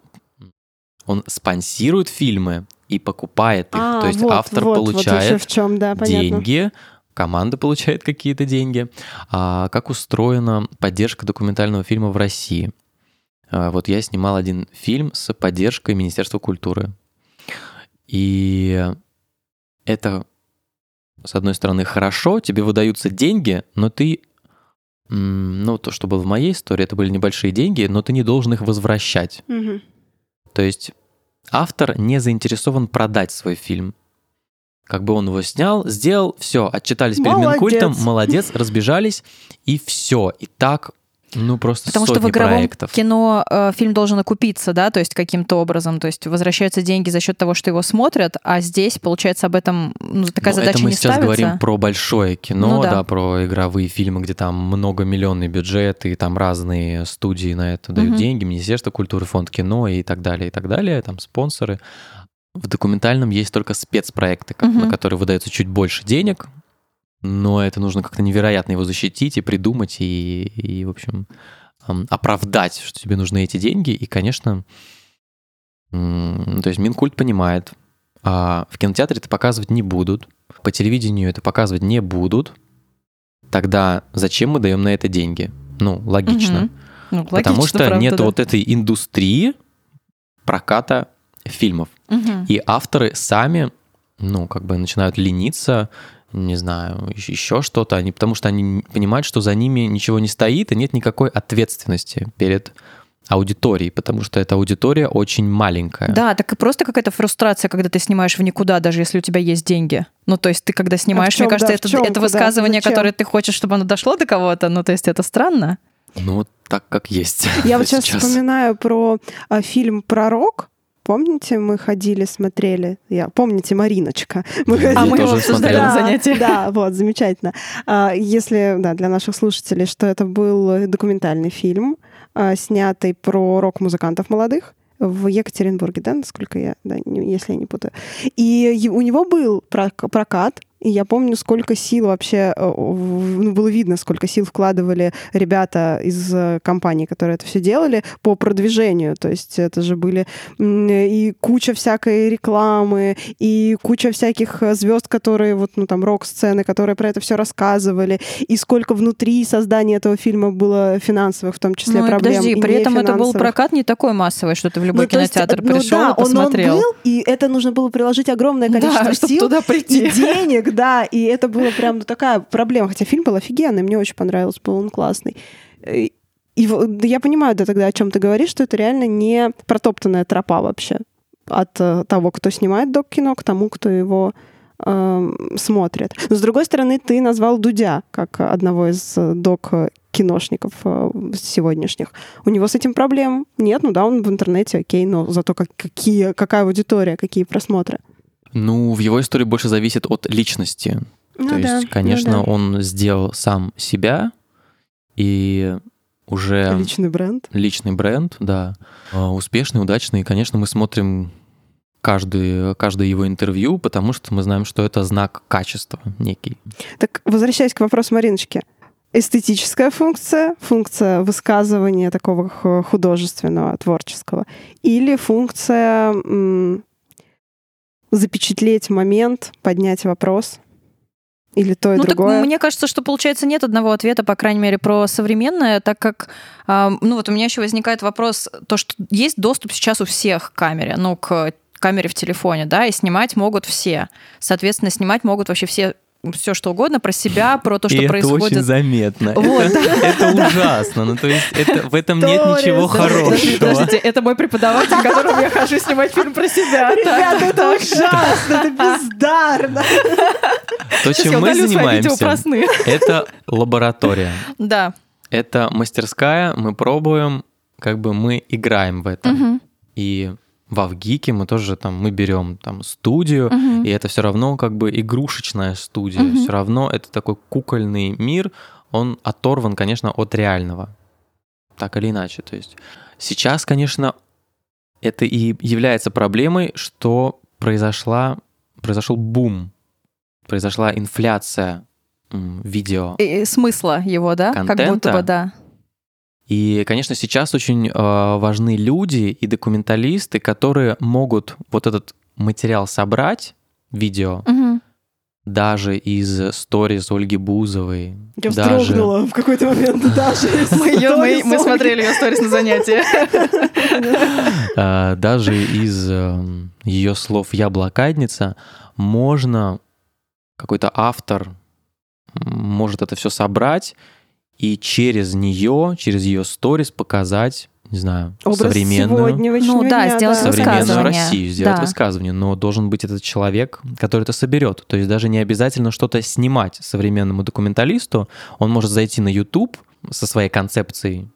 он спонсирует фильмы и покупает их. А, то есть вот, автор вот, вот получает еще в чем, да, понятно. деньги, команда получает какие-то деньги. А как устроена поддержка документального фильма в России? А, Вот я снимал один фильм с поддержкой Министерства культуры. И это, с одной стороны, хорошо, тебе выдаются деньги, но ты, ну, то, что было в моей истории, это были небольшие деньги, но ты не должен их возвращать. Мгм. То есть автор не заинтересован продать свой фильм. Как бы он его снял, сделал, все, отчитались перед Молодец. Минкультом, молодец, разбежались, и все. И так, ну, просто Потому что в игровом проектов. кино э, фильм должен окупиться, да, то есть каким-то образом, то есть возвращаются деньги за счет того, что его смотрят, а здесь, получается, об этом ну, такая Ну, задача это мы не сейчас ставится. говорим про большое кино, Ну да. да. про игровые фильмы, где там многомиллионный бюджет, и там разные студии на это дают Мгм. деньги, Министерство культуры, фонд кино и так далее, и так далее, там спонсоры. В документальном есть только спецпроекты, как- Мгм. на которые выдается чуть больше денег, но это нужно как-то невероятно его защитить и придумать, и, и, в общем, оправдать, что тебе нужны эти деньги. И, конечно, то есть Минкульт понимает, а в кинотеатре это показывать не будут, по телевидению это показывать не будут, тогда зачем мы даем на это деньги? Ну, логично. Мгм. Ну, Потому логично, что правда, нет да. вот этой индустрии проката фильмов. Мгм. И авторы сами, ну, как бы начинают лениться, не знаю, еще что-то, они, потому что они понимают, что за ними ничего не стоит, и нет никакой ответственности перед аудиторией, потому что эта аудитория очень маленькая. Да, так и просто какая-то фрустрация, когда ты снимаешь в никуда, даже если у тебя есть деньги. Ну, то есть ты когда снимаешь, чём, мне кажется, да, это, чём, это куда, высказывание, зачем? которое ты хочешь, чтобы оно дошло до кого-то. Ну, то есть это странно. Ну, так как есть. Я вот сейчас вспоминаю про а, фильм «Пророк». Помните, мы ходили, смотрели. Я, помните, Мариночка? Мы Я А мы его тоже обсуждали на занятии. Да, вот, замечательно. А, Если, да, для наших слушателей, что это был документальный фильм, а, снятый про рок-музыкантов молодых в Екатеринбурге, да, насколько я, да, не- если я не путаю. И у него был прок- прокат, и я помню, сколько сил вообще, э, ну, было видно, сколько сил вкладывали ребята из э, компании, которые это все делали, по продвижению. То есть это же были и куча всякой рекламы, и куча всяких звезд, которые вот, ну, там, рок-сцены, которые про это все рассказывали, и сколько внутри создания этого фильма было финансовых, в том числе, ну, проблем. подожди, и при этом это был прокат не такой массовый, что ты в любой Ну, то есть, кинотеатр ну пришел да, и посмотрел. Он, он был, и это нужно было приложить огромное количество да, сил туда прийти. и денег, да, и это было прям ну, такая проблема. Хотя фильм был офигенный, мне очень понравился, был он классный. И я понимаю, да, тогда о чем ты говоришь, что это реально не протоптанная тропа вообще от э, того, кто снимает док-кино, к тому, кто его эм, смотрит. Но, с другой стороны, ты назвал Дудя как одного из э, док-киношников э, сегодняшних. У него с этим проблем нет, ну да, он в интернете, окей, но зато как, какие, какая аудитория, какие просмотры. Ну, в его истории больше зависит от личности. Ну То да, есть, ну конечно, да. он сделал сам себя и уже Личный бренд. личный бренд, да, а, успешный, удачный. И, конечно, мы смотрим каждый, каждое его интервью, потому что мы знаем, что это знак качества некий. Так, возвращаясь к вопросу Мариночки. Эстетическая функция, функция высказывания такого художественного, творческого, или функция м, запечатлеть момент, поднять вопрос, или то и ну, так другое. мне кажется, что, получается, нет одного ответа, по крайней мере, про современное, так как, а, ну, вот у меня еще возникает вопрос, то, что есть доступ сейчас у всех к камере, ну, к камере в телефоне, да, и снимать могут все. Соответственно, снимать могут вообще все все что угодно про себя, про то, что и происходит. это очень заметно. Вот, это, это ужасно. Ну, то есть это, в этом нет Торис, ничего подожди, Подождите, хорошего. подождите, это мой преподаватель, которому я хожу снимать фильм про себя. Так, Ребята, это так. ужасно, это бездарно. То, чем мы занимаемся, это лаборатория. Да. Это мастерская, мы пробуем, как бы мы играем в это. И в Авгике мы тоже там, мы берем там студию, Мгм. и это все равно как бы игрушечная студия. Мгм. Все равно это такой кукольный мир, он оторван, конечно, от реального. Так или иначе. То есть сейчас, конечно, это и является проблемой, что произошла, произошел бум, произошла инфляция видео. И- и смысла его, да? Как будто Контента? бы, да. И, конечно, сейчас очень э, важны люди и документалисты, которые могут вот этот материал собрать, видео, Мгм. даже из сториз Ольги Бузовой. Я даже, вздрогнула в какой-то момент даже. Мы, сторис смотрели ее сторис на занятии. э, даже из ее слов «Я блокадница» можно, какой-то автор может это все собрать и через нее, через ее сторис показать, не знаю, Образ современную... Ну да, дня, сделать современную высказывание. Россию, сделать Да. высказывание, но должен быть этот человек, который это соберет. То есть даже не обязательно что-то снимать современному документалисту, он может зайти на YouTube со своей концепцией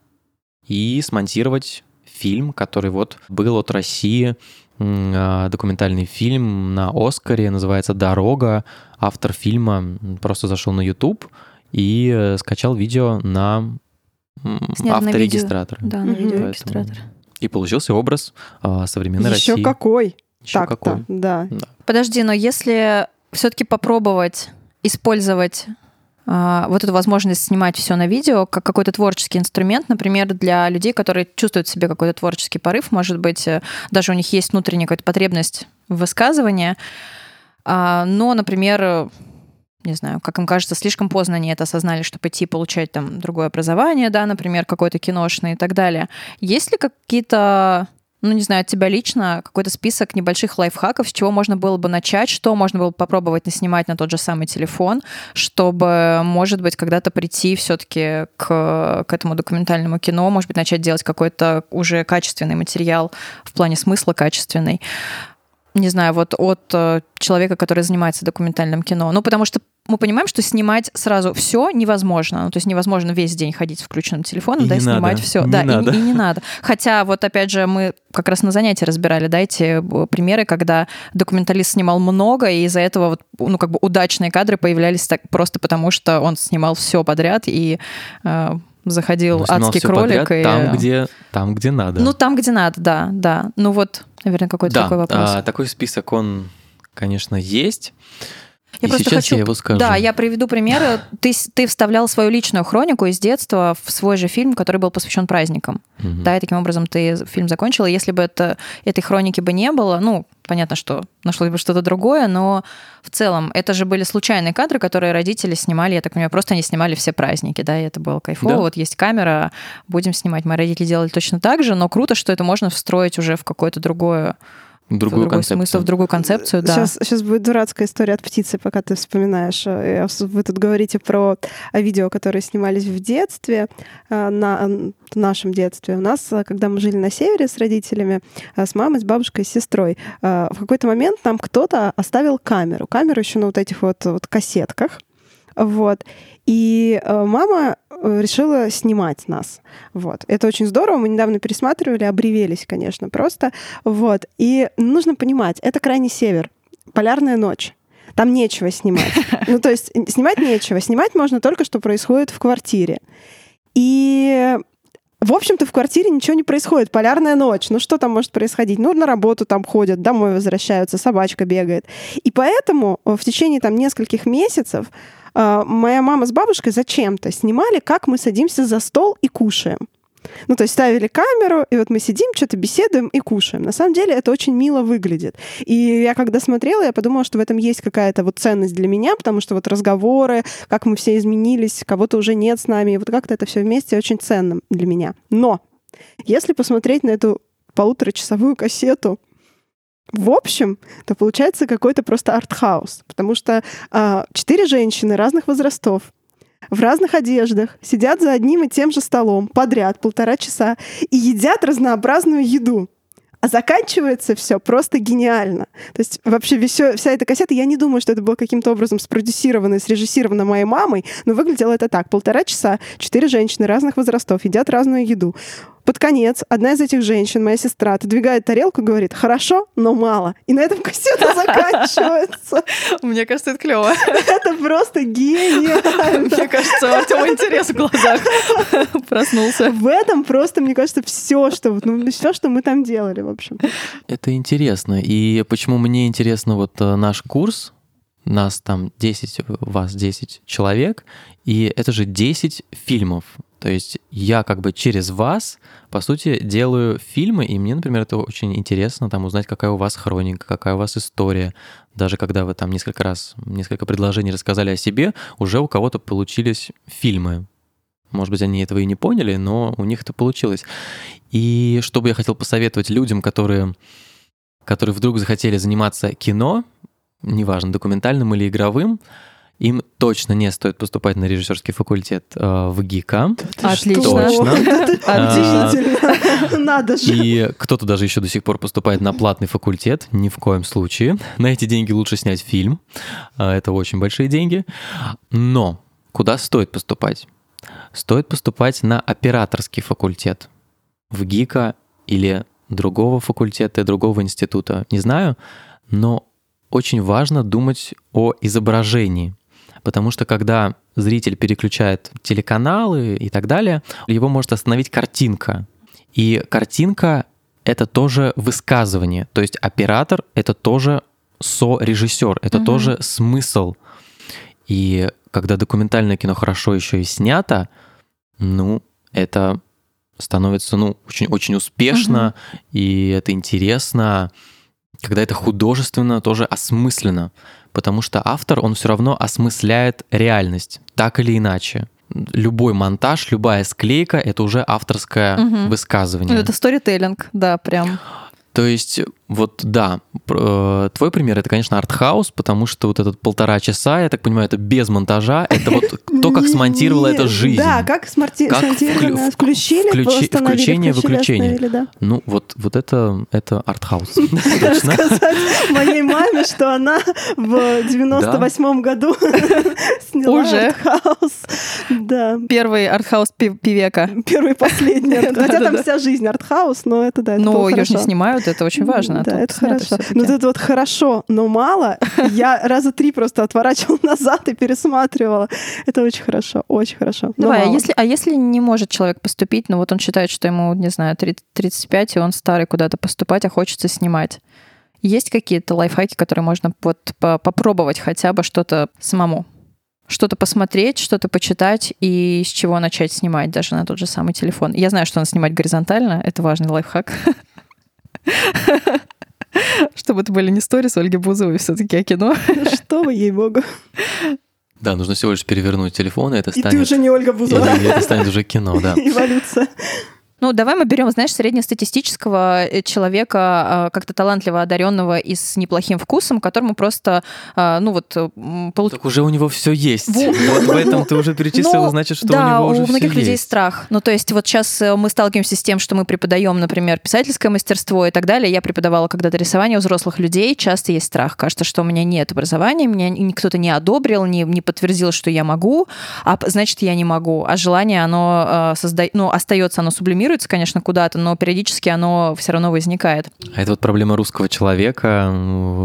и смонтировать фильм, который вот был от России, а, документальный фильм на Оскаре, называется «Дорога». Автор фильма просто зашел на YouTube и э, скачал видео на Снят на авторегистратор. Да, на видеорегистратор. И получился образ а, современной Еще России. какой? Еще Так-то, какой. да. Подожди, но если все-таки попробовать использовать а, вот эту возможность снимать все на видео как какой-то творческий инструмент, например, для людей, которые чувствуют в себе какой-то творческий порыв, может быть, э, даже у них есть внутренняя какая-то потребность в высказывании, а, но, например, не знаю, как им кажется, слишком поздно они это осознали, чтобы идти получать там другое образование, да, например, какое-то киношное и так далее. Есть ли какие-то ну, не знаю, от тебя лично какой-то список небольших лайфхаков, с чего можно было бы начать, что можно было бы попробовать наснимать на тот же самый телефон, чтобы, может быть, когда-то прийти все-таки к, к этому документальному кино, может быть, начать делать какой-то уже качественный материал в плане смысла качественный. Не знаю, вот от э, человека, который занимается документальным кино. Ну, потому что мы понимаем, что снимать сразу все невозможно. Ну, то есть невозможно весь день ходить с включенным телефоном, И да, не снимать надо. все. Не да, и- надо. И, не надо. Хотя, вот опять же, мы как раз на занятии разбирали, да, эти э, примеры, когда документалист снимал много, и из-за этого вот, ну, как бы удачные кадры появлялись так просто потому, что он снимал все подряд и э, заходил снимал адский кролик. подряд и... Там, где, там, где надо. Ну, там, где надо, да, да. Ну вот, наверное, какой-то да, такой вопрос. а, такой список, он, конечно, есть. Я и просто сейчас хочу- я его скажу. Да, я приведу примеры. Ты, ты вставлял свою личную хронику из детства в свой же фильм, который был посвящен праздникам. Мгм. Да, и таким образом ты фильм закончила. Если бы это, этой хроники бы не было, ну, понятно, что нашлось бы что-то другое, но в целом это же были случайные кадры, которые родители снимали, я так понимаю, просто они снимали все праздники, да, и это было кайфово. Да. Вот есть камера, будем снимать. Мои родители делали точно так же, но круто, что это можно встроить уже в какое-то другое, Другую концепцию. смысл, в другую концепцию, да. Сейчас, сейчас будет дурацкая история от птицы, пока ты вспоминаешь. Э, Вы тут говорите про э, видео, которые снимались в детстве, э, на в нашем детстве. У нас, э, когда мы жили на севере с родителями, с мамой, с бабушкой, с сестрой, в какой-то момент нам кто-то оставил камеру. Камеру еще на вот этих вот, вот кассетках. Вот. И э, мама э, решила снимать нас. Вот. Это очень здорово. Мы недавно пересматривали, обревелись, конечно, просто. Вот. И нужно понимать, это крайний север. полярная ночь. Там нечего снимать. Ну, то есть снимать нечего. Снимать можно только, что происходит в квартире. И в общем-то, в квартире ничего не происходит. Полярная ночь. Ну, что там может происходить? Ну, на работу там ходят, домой возвращаются, собачка бегает. И поэтому в течение там нескольких месяцев э, моя мама с бабушкой зачем-то снимали, как мы садимся за стол и кушаем. Ну, то есть ставили камеру, и вот мы сидим, что-то беседуем и кушаем. На самом деле это очень мило выглядит. И я когда смотрела, я подумала, что в этом есть какая-то вот ценность для меня, потому что вот разговоры, как мы все изменились, кого-то уже нет с нами, и вот как-то это все вместе очень ценно для меня. Но если посмотреть на эту полуторачасовую кассету, в общем, то получается какой-то просто артхаус, потому что э, четыре женщины разных возрастов, в разных одеждах, сидят за одним и тем же столом подряд полтора часа и едят разнообразную еду. А заканчивается все просто гениально. То есть вообще вся, вся эта кассета, я не думаю, что это было каким-то образом спродюсировано и срежиссировано моей мамой, но выглядело это так. Полтора часа, четыре женщины разных возрастов едят разную еду. Под конец одна из этих женщин, моя сестра, отодвигает тарелку и говорит, хорошо, но мало. И на этом кассета заканчивается. Мне кажется, это клево. Это просто гениально. Мне кажется, у Артема интерес в глазах проснулся. В этом просто, мне кажется, все, что, ну, все, что мы там делали, в общем. Это интересно. И почему мне интересно вот э, наш курс, нас там 10, вас 10 человек, и это же 10 фильмов. То есть я как бы через вас, по сути, делаю фильмы, и мне, например, это очень интересно, там узнать, какая у вас хроника, какая у вас история. Даже когда вы там несколько раз, несколько предложений рассказали о себе, уже у кого-то получились фильмы. Может быть, они этого и не поняли, но у них это получилось. И что бы я хотел посоветовать людям, которые, которые вдруг захотели заниматься кино, неважно, документальным или игровым, им точно не стоит поступать на режиссерский факультет э, в ГИКа. Отлично. Точно. Отлично. Надо же. И кто-то даже еще до сих пор поступает на платный факультет. Ни в коем случае. На эти деньги лучше снять фильм. Э, это очень большие деньги. Но куда стоит поступать? Стоит поступать на операторский факультет в ГИКа или другого факультета, другого института. Не знаю, но очень важно думать о изображении потому что когда зритель переключает телеканалы и так далее, его может остановить картинка. И картинка — это тоже высказывание, то есть оператор — это тоже со-режиссер, это угу. тоже смысл. И когда документальное кино хорошо еще и снято, ну, это становится, ну, очень-очень успешно, угу. и это интересно, когда это художественно, тоже осмысленно потому что автор, он все равно осмысляет реальность, так или иначе. Любой монтаж, любая склейка — это уже авторское угу. высказывание. Это сторителлинг, да, прям. То есть, вот да, э, твой пример это, конечно, артхаус, потому что вот этот полтора часа, я так понимаю, это без монтажа, это вот то, как смонтировала это жизнь. Да, как смонтировано, включили, Включение, выключение. Ну, вот, вот это, это артхаус. Сказать моей маме, что она в 98-м году сняла артхаус. Да. Первый артхаус пивека. Первый и последний. Хотя там вся жизнь артхаус, но это да, Но ее же не снимают, это очень важно. Да, это хорошо. Но ну, это вот хорошо, но мало. Я раза три просто отворачивала назад и пересматривала. Это очень хорошо, очень хорошо. Давай, а если, а если не может человек поступить, ну вот он считает, что ему, не знаю, 35, и он старый куда-то поступать, а хочется снимать. Есть какие-то лайфхаки, которые можно вот попробовать хотя бы что-то самому? что-то посмотреть, что-то почитать и с чего начать снимать даже на тот же самый телефон. Я знаю, что надо снимать горизонтально, это важный лайфхак. Чтобы это были не сторис Ольги Бузовой все-таки, а кино. Что вы, ей-богу. Да, нужно всего лишь перевернуть телефон, и это станет... И ты уже не Ольга Бузова. И это станет уже кино, да. Эволюция. Ну, давай мы берем, знаешь, среднестатистического э, человека, а, как-то талантливо одаренного и с неплохим вкусом, которому просто, а, ну вот... Э, получ... Так уже у него все есть. Вот, в этом ты уже перечислила, значит, что у него уже у многих людей страх. Ну, то есть вот сейчас э, мы сталкиваемся с тем, что мы преподаем, например, писательское мастерство и так далее. Я преподавала когда-то рисование у взрослых людей. Часто есть страх. Кажется, что у меня нет образования, меня кто-то не одобрил, не, не подтвердил, что я могу, а значит, я не могу. А желание, оно создает, ну, остается, оно сублимирует транслируется, конечно, куда-то, но периодически оно все равно возникает. А это вот проблема русского человека,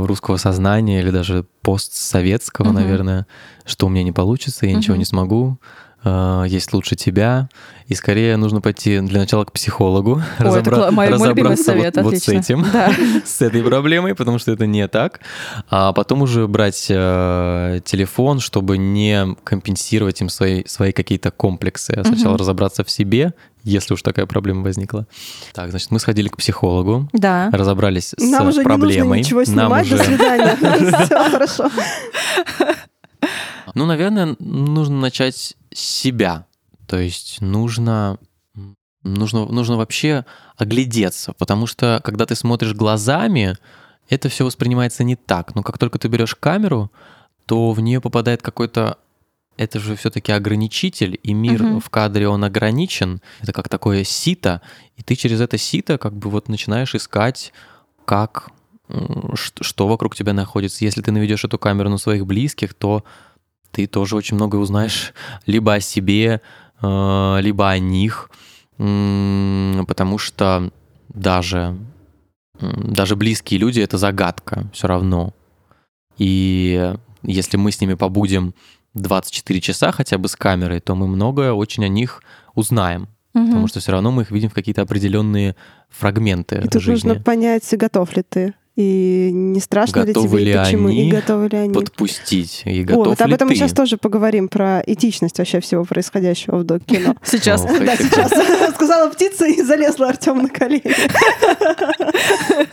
русского сознания или даже постсоветского, угу. наверное, что у меня не получится, я угу. ничего не смогу, э, есть лучше тебя. И скорее нужно пойти для начала к психологу, О, разобра- это мой, разобраться совет, вот, вот с этим, да. с этой проблемой, потому что это не так. А потом уже брать э, телефон, чтобы не компенсировать им свои, свои какие-то комплексы. А сначала угу. разобраться в себе, если уж такая проблема возникла. Так, значит, мы сходили к психологу, да. разобрались Нам с уже проблемой. Не нужно ничего снимать, Нам уже... до свидания. Все хорошо. Ну, наверное, нужно начать себя. То есть нужно, нужно, нужно вообще оглядеться, потому что когда ты смотришь глазами, это все воспринимается не так. Но как только ты берешь камеру, то в нее попадает какой-то это же все-таки ограничитель, и мир uh-huh. в кадре он ограничен. Это как такое сито, и ты через это сито как бы вот начинаешь искать, как что вокруг тебя находится. Если ты наведешь эту камеру на своих близких, то ты тоже очень много узнаешь либо о себе, э, либо о них, потому что даже, даже близкие люди — это загадка все равно. И если мы с ними побудем 24 часа хотя бы с камерой, то мы многое очень о них узнаем. Угу. Потому что все равно мы их видим в какие-то определенные фрагменты. И тут жизни. нужно понять, готов ли ты и не страшно готовы ли тебе, ли почему, они и готовы ли они подпустить, и готов О, вот об этом ты? мы сейчас тоже поговорим, про этичность вообще всего происходящего в док-кино. Сейчас. Да, сейчас. Сказала птица и залезла Артем на колени.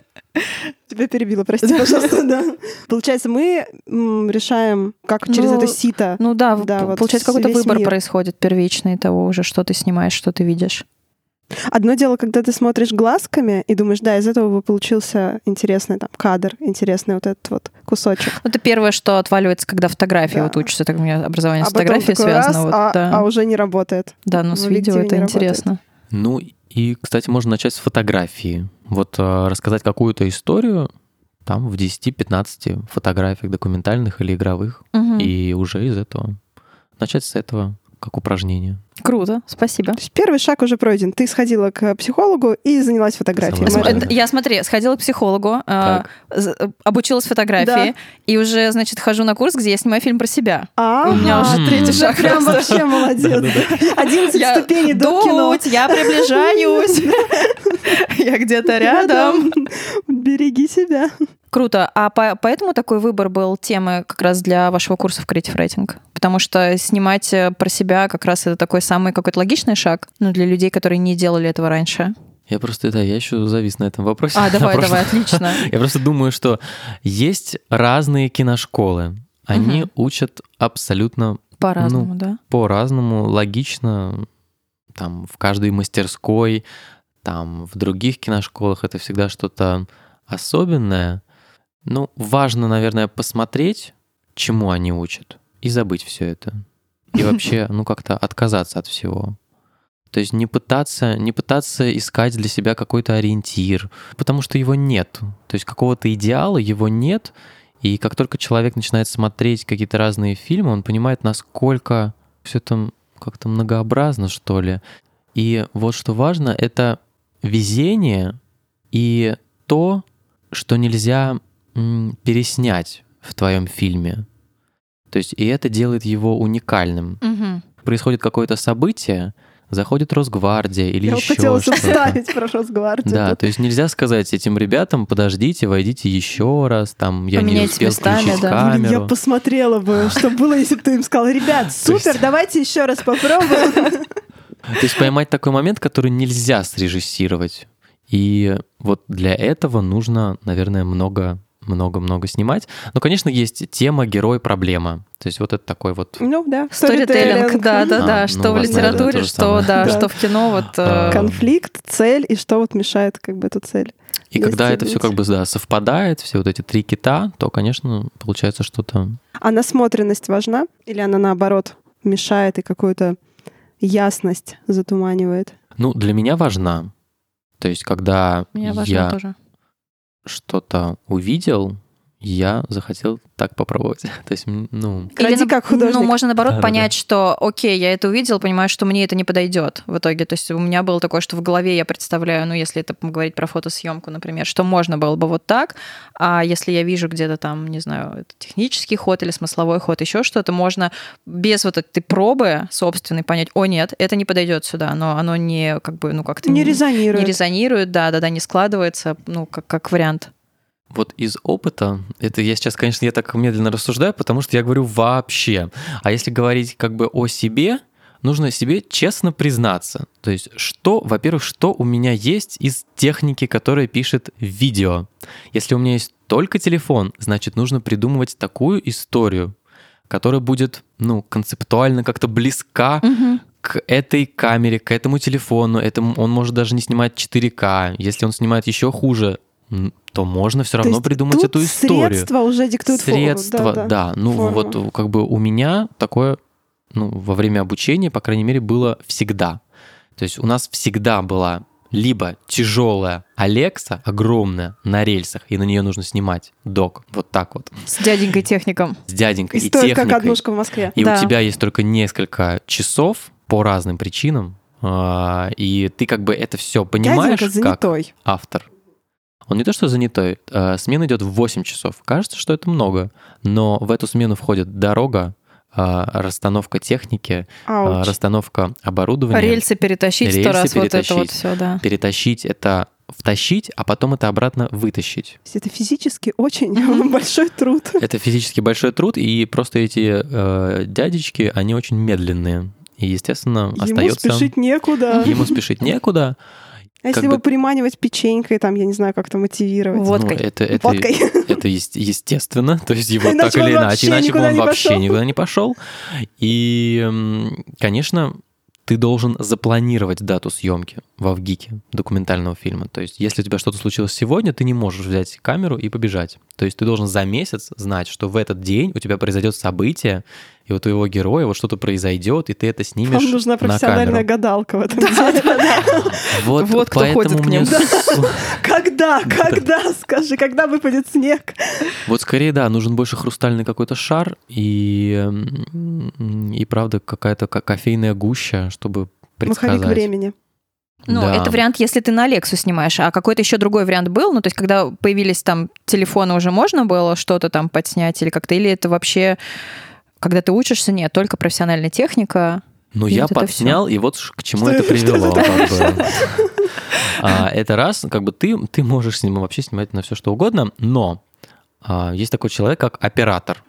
Тебя перебила, прости, пожалуйста, да. Получается, мы решаем, как через ну, это сито. Ну да, да получается, какой-то выбор мир. происходит первичный того уже, что ты снимаешь, что ты видишь. Одно дело, когда ты смотришь глазками и думаешь, да, из этого бы получился интересный там кадр, интересный вот этот вот кусочек. Это первое, что отваливается, когда фотографии да. вот учишься. Так у меня образование а с фотографией связано. Раз, вот, а, да. а уже не работает. Да, но с видео это интересно. Ну и, кстати, можно начать с фотографии. Вот э, рассказать какую-то историю, там в 10-15 фотографиях документальных или игровых, угу. и уже из этого начать с этого как упражнение. Круто, спасибо. То есть первый шаг уже пройден. Ты сходила к психологу и занялась фотографией. Я, смотри, сходила к психологу, э, обучилась фотографии, да. и уже, значит, хожу на курс, где я снимаю фильм про себя. А, у меня уже третий шаг. Прям вообще молодец. 11 ступеней до кино. я приближаюсь. Я где-то рядом. Береги себя. Круто. А по поэтому такой выбор был темы как раз для вашего курса в Creative Writing? Потому что снимать э, про себя как раз это такой самый какой-то логичный шаг ну, для людей, которые не делали этого раньше. Я просто, да, я еще завис на этом вопросе. А, давай, давай, отлично. Я просто думаю, что есть разные киношколы. Они угу. учат абсолютно... По-разному, ну, да? По-разному, логично. Там в каждой мастерской, там в других киношколах это всегда что-то особенное. Ну, важно, наверное, посмотреть, чему они учат, и забыть все это. И вообще, ну, как-то отказаться от всего. То есть не пытаться, не пытаться искать для себя какой-то ориентир, потому что его нет. То есть какого-то идеала его нет. И как только человек начинает смотреть какие-то разные фильмы, он понимает, насколько все это как-то многообразно, что ли. И вот что важно, это везение и то, что нельзя переснять в твоем фильме. То есть и это делает его уникальным. Угу. Происходит какое-то событие, заходит Росгвардия или Я еще хотела что-то. вставить про Росгвардию. Да, то есть нельзя сказать этим ребятам, подождите, войдите еще раз, там, я не успел местами, включить да. камеру. Я посмотрела бы, что было, если бы ты им сказал, ребят, супер, давайте еще раз попробуем. То есть поймать такой момент, который нельзя срежиссировать. И вот для этого нужно, наверное, много много-много снимать. Но, конечно, есть тема, герой, проблема. То есть вот это такой вот... Ну, да. Сторителлинг, да, да, А, да. ну, Что у в литературе, что, да, что в кино. Вот, А, э, Конфликт, цель и что вот мешает как бы эту цель. И когда это все как бы, да, совпадает, все вот эти три кита, то, конечно, получается что-то... А насмотренность важна? Или она наоборот мешает и какую-то ясность затуманивает? Ну, для меня важна. То есть, когда важно я тоже. Что-то увидел, я захотел так попробовать. То есть, ну... Ради на- как художник. Ну, можно наоборот Да-да-да. понять, что окей, я это увидел, понимаю, что мне это не подойдет в итоге. То есть у меня было такое, что в голове я представляю, ну, если это говорить про фотосъемку, например, что можно было бы вот так, а если я вижу где-то там, не знаю, это технический ход или смысловой ход, еще что-то, можно без вот этой пробы собственной понять, о нет, это не подойдет сюда, но оно не как бы, ну, как-то Не резонирует. не резонирует, да, да, да, не складывается, ну, как, как вариант. Вот из опыта, это я сейчас, конечно, я так медленно рассуждаю, потому что я говорю вообще. А если говорить как бы о себе, нужно себе честно признаться. То есть, что, во-первых, что у меня есть из техники, которая пишет видео. Если у меня есть только телефон, значит, нужно придумывать такую историю, которая будет, ну, концептуально как-то близка к этой камере, к этому телефону. Этому, он может даже не снимать 4К. Если он снимает еще хуже, то можно все равно придумать эту историю. Средства уже диктуют форму. Средства, да, Да-да. Ну форму. вот как бы у меня такое, ну во время обучения, по крайней мере, было всегда. То есть у нас всегда была либо тяжелая Алекса, огромная, на рельсах, и на нее нужно снимать док, вот так вот, С дяденькой техником. с дяденькой И и, стоит как техникой. однушка в Москве. И Да. у тебя есть только несколько часов по разным причинам, а, и ты как бы это все понимаешь Дяденька как автор. Он не то что занятой, а, смена идет в 8 часов. Кажется, что это много, но в эту смену входит дорога, а, расстановка техники, а, Ауч. расстановка оборудования. Рельсы перетащить сто Рельсы раз, вот это вот перетащить. все, да. Перетащить это втащить, а потом это обратно вытащить. Это физически очень большой труд. Это физически большой труд, и просто эти э, дядечки, они очень медленные. И, естественно, Ему остается... спешить некуда. Ему спешить некуда. А если как его бы- приманивать печенькой, там, я не знаю, как-то мотивировать. Вот. Ну, Водкой. это, это, Водкой. это естественно, то есть его Иначе так или иначе, вообще иначе бы никуда он не вообще пошел. никуда не пошел. И, конечно, ты должен запланировать дату съемки во ВГИКе документального фильма. То есть, если у тебя что-то случилось сегодня, ты не можешь взять камеру и побежать. То есть, ты должен за месяц знать, что в этот день у тебя произойдет событие, и у твоего героя вот что-то произойдет, и ты это снимешь Вам нужна на профессиональная камеру. гадалка в этом деле. Вот, Вот кто поэтому ходит к мне ним. с- Когда? Когда? Скажи, когда выпадет снег? Вот скорее, да, нужен больше хрустальный какой-то шар и, и правда, какая-то ка- кофейная гуща, чтобы предсказать. Маховик времени. Ну, Да. это вариант, если ты на Алексу снимаешь, а какой-то еще другой вариант был, ну, то есть, когда появились там телефоны, уже можно было что-то там подснять или как-то, или это вообще, когда ты учишься, нет, только профессиональная техника. Ну, я вот подснял, и вот к чему Что это привело. это. А, Это раз, как бы ты, ты можешь снимать, вообще снимать на все что угодно, но а, есть такой человек, как оператор.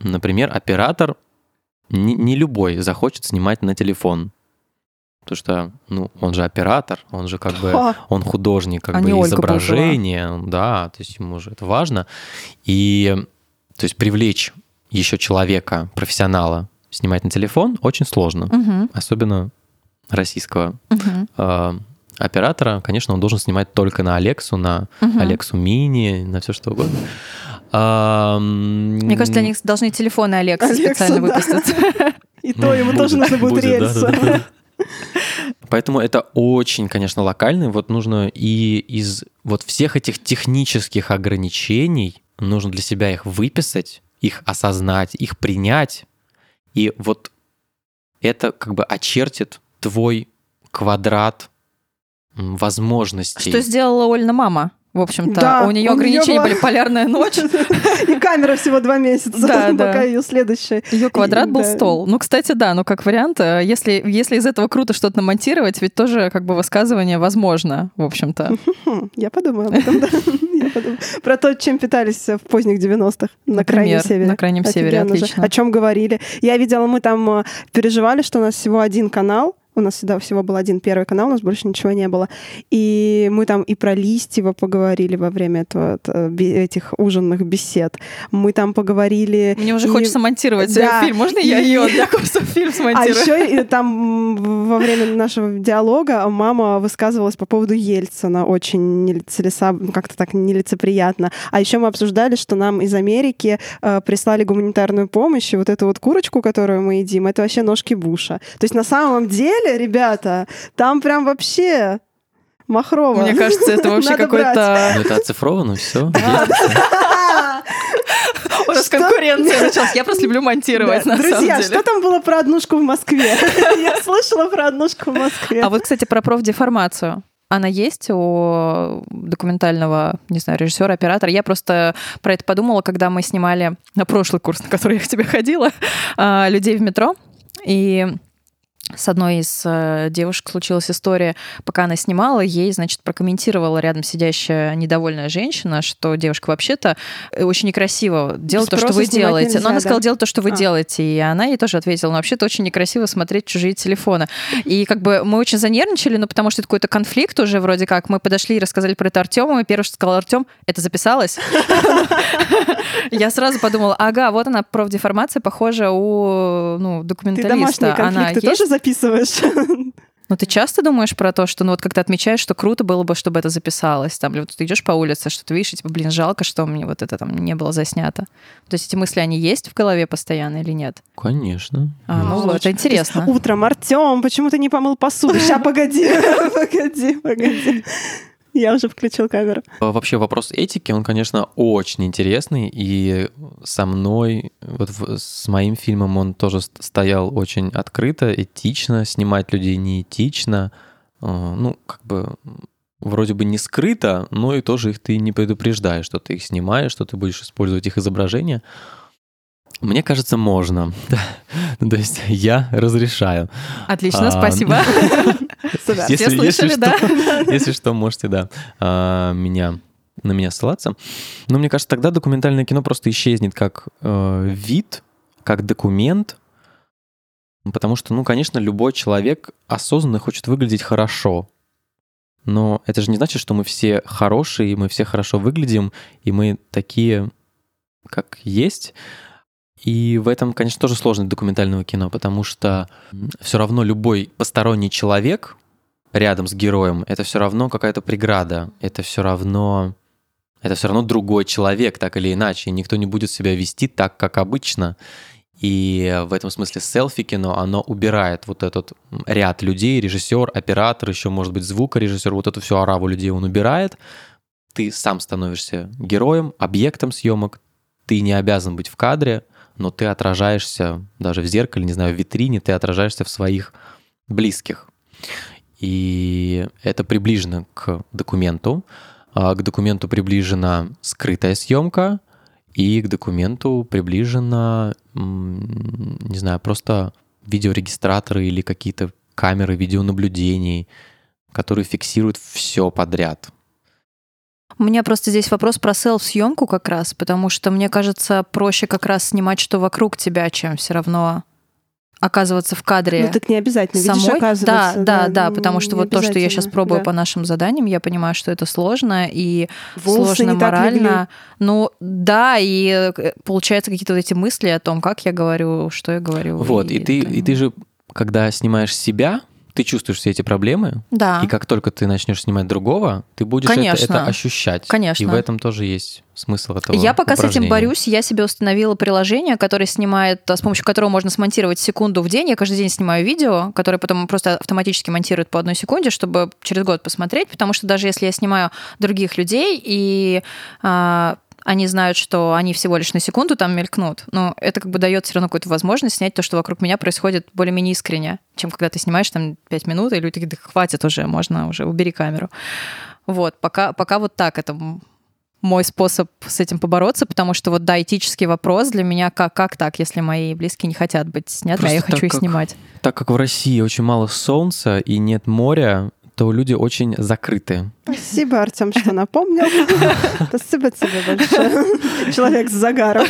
Например, оператор не, не любой захочет снимать на телефон. Потому что, ну, он же оператор, он же как бы, он художник как А бы изображения, да, то есть ему же это важно. И, то есть привлечь еще человека, профессионала, снимать на телефон очень сложно Мгм, особенно российского мгм, э, оператора, конечно, он должен снимать только на Алексу, на мгм. Алексу Мини, на все что угодно. А, Мне кажется, для них должны телефоны Алекса Алекса, специально да. выпустить. И то ему тоже нужно будет рельсы. Поэтому это очень, конечно, локально. Вот нужно и из вот всех этих технических ограничений нужно для себя их выписать, их осознать, их принять. И вот это как бы очертит твой квадрат возможностей. Что сделала Ольна мама? В общем-то, Да, у нее у ограничения была- были полярная ночь, И камера всего два месяца, Да, да. пока ее следующая. ее квадрат был Да. стол. Ну, кстати, да, ну как вариант, э, если, если из этого круто что-то намонтировать, ведь тоже как бы высказывание возможно, в общем-то. Я подумаю об этом, да. Про то, чем питались в поздних 90-х на Крайнем Севере. на Крайнем Севере, отлично. О чем говорили. Я видела, мы там э, переживали, что у нас всего один канал, у нас всегда всего был один первый канал, у нас больше ничего не было. И мы там и про Листьева поговорили во время этого, би- этих ужинных бесед. Мы там поговорили... Мне уже и- хочется монтировать Да, э, фильм. Можно я и- ее для курсов фильм А смонтирую? еще и там во время нашего диалога мама высказывалась по поводу Ельцина очень нелицелесоб... ну, как-то так нелицеприятно. А еще мы обсуждали, что нам из Америки э, прислали гуманитарную помощь, и вот эту вот курочку, которую мы едим, это вообще ножки Буша. То есть на самом деле, ребята, там прям вообще махрово. Мне кажется, это вообще Надо Ну, какой-то... это оцифровано, все. нас что- конкуренция началась. Я просто люблю монтировать, Да. на самом Друзья, деле. что там было про однушку в Москве? Я слышала про однушку в Москве. А вот, кстати, про профдеформацию. Она есть у документального, не знаю, режиссера, оператора. Я просто про это подумала, когда мы снимали на прошлый курс, на который я к тебе ходила, а, людей в метро. И с одной из э, девушек случилась история, пока она снимала, ей, значит, прокомментировала рядом сидящая недовольная женщина, что девушка вообще-то э, очень некрасиво делает то, что вы делаете. нельзя, Но она да? сказала, делать то, что вы А. делаете. И она ей тоже ответила, ну, вообще-то очень некрасиво смотреть чужие телефоны. И как бы мы очень занервничали, ну, потому что это какой-то конфликт уже вроде как. Мы подошли и рассказали про это Артему, и первое, что сказал Артем, это записалось. Я сразу подумала, ага, вот она профдеформация, похожа у ну, Ты документалиста. домашние Она конфликты тоже записываешь? Ну, ты часто думаешь про то, что, ну, вот как ты отмечаешь, что круто было бы, чтобы это записалось, там, или вот ты идешь по улице, что ты видишь, и типа, блин, жалко, что мне вот это там не было заснято. То есть эти мысли, они есть в голове постоянно или нет? Конечно. А, ну вот, это интересно. Утром, Артем, почему ты не помыл посуду? Сейчас, погоди, погоди, погоди. Я уже включил камеру. Вообще вопрос этики, он, конечно, очень интересный, и со мной, вот в- с моим фильмом он тоже ст- стоял очень открыто, этично, снимать людей неэтично, А, ну, как бы вроде бы не скрыто, но и тоже их ты не предупреждаешь, что ты их снимаешь, что ты будешь использовать их изображение. Мне кажется, можно. Ну, То есть я разрешаю. Отлично, А, спасибо. Сюда. Все слышали, да? Если что, можете, да, а, меня на меня ссылаться. Но мне кажется, тогда документальное кино просто исчезнет как э, вид, как документ, потому что, ну, конечно, любой человек осознанно хочет выглядеть хорошо. Но это же не значит, что мы все хорошие, и мы все хорошо выглядим, и мы такие, как есть. И в этом, конечно, тоже сложность документального кино, потому что все равно любой посторонний человек рядом с героем, это все равно какая-то преграда, это все равно это все равно другой человек, так или иначе, и никто не будет себя вести так, как обычно. И в этом смысле селфи-кино, оно убирает вот этот ряд людей, режиссер, оператор, еще, может быть, звукорежиссер, вот эту всю ораву людей он убирает. Ты сам становишься героем, объектом съемок, ты не обязан быть в кадре, но ты отражаешься даже в зеркале, не знаю, в витрине, ты отражаешься в своих близких. И это приближено к документу. А К документу приближена скрытая съемка, и к документу приближена, не знаю, просто видеорегистраторы или какие-то камеры видеонаблюдений, которые фиксируют все подряд. У меня просто здесь вопрос про селф-съемку как раз, потому что мне кажется, проще как раз снимать что вокруг тебя, чем все равно оказываться в кадре. Ну, так не обязательно, видишь, самой. Да, да, да, не- потому что не вот то, что я сейчас пробую да. по нашим заданиям, я понимаю, что это сложно и Волосы сложно не так легли. морально. Ну да, и э, получается какие-то вот эти мысли о том, как я говорю, что я говорю. Вот, и ты, и ты же, когда снимаешь себя, ты чувствуешь все эти проблемы, Да. и как только ты начнешь снимать другого, ты будешь это, Конечно. это ощущать. Конечно. И в этом тоже есть смысл этого Я пока с этим упражнения. борюсь. Я себе установила приложение, которое снимает, с помощью которого можно смонтировать секунду в день. Я каждый день снимаю видео, которое потом просто автоматически монтирует по одной секунде, чтобы через год посмотреть. Потому что даже если я снимаю других людей и а, они знают, что они всего лишь на секунду там мелькнут, но это как бы дает все равно какую-то возможность снять то, что вокруг меня происходит более-менее искренне, чем когда ты снимаешь там 5 минут, и люди такие, да хватит уже, можно уже, убери камеру. Вот, пока, пока вот так это мой способ с этим побороться, потому что вот, да, этический вопрос для меня, как, как так, если мои близкие не хотят быть сняты, а Просто я хочу их как- снимать. Так как в России очень мало солнца и нет моря, то люди очень закрыты. Спасибо, Артем, что напомнил. Спасибо тебе большое. Человек с загаром.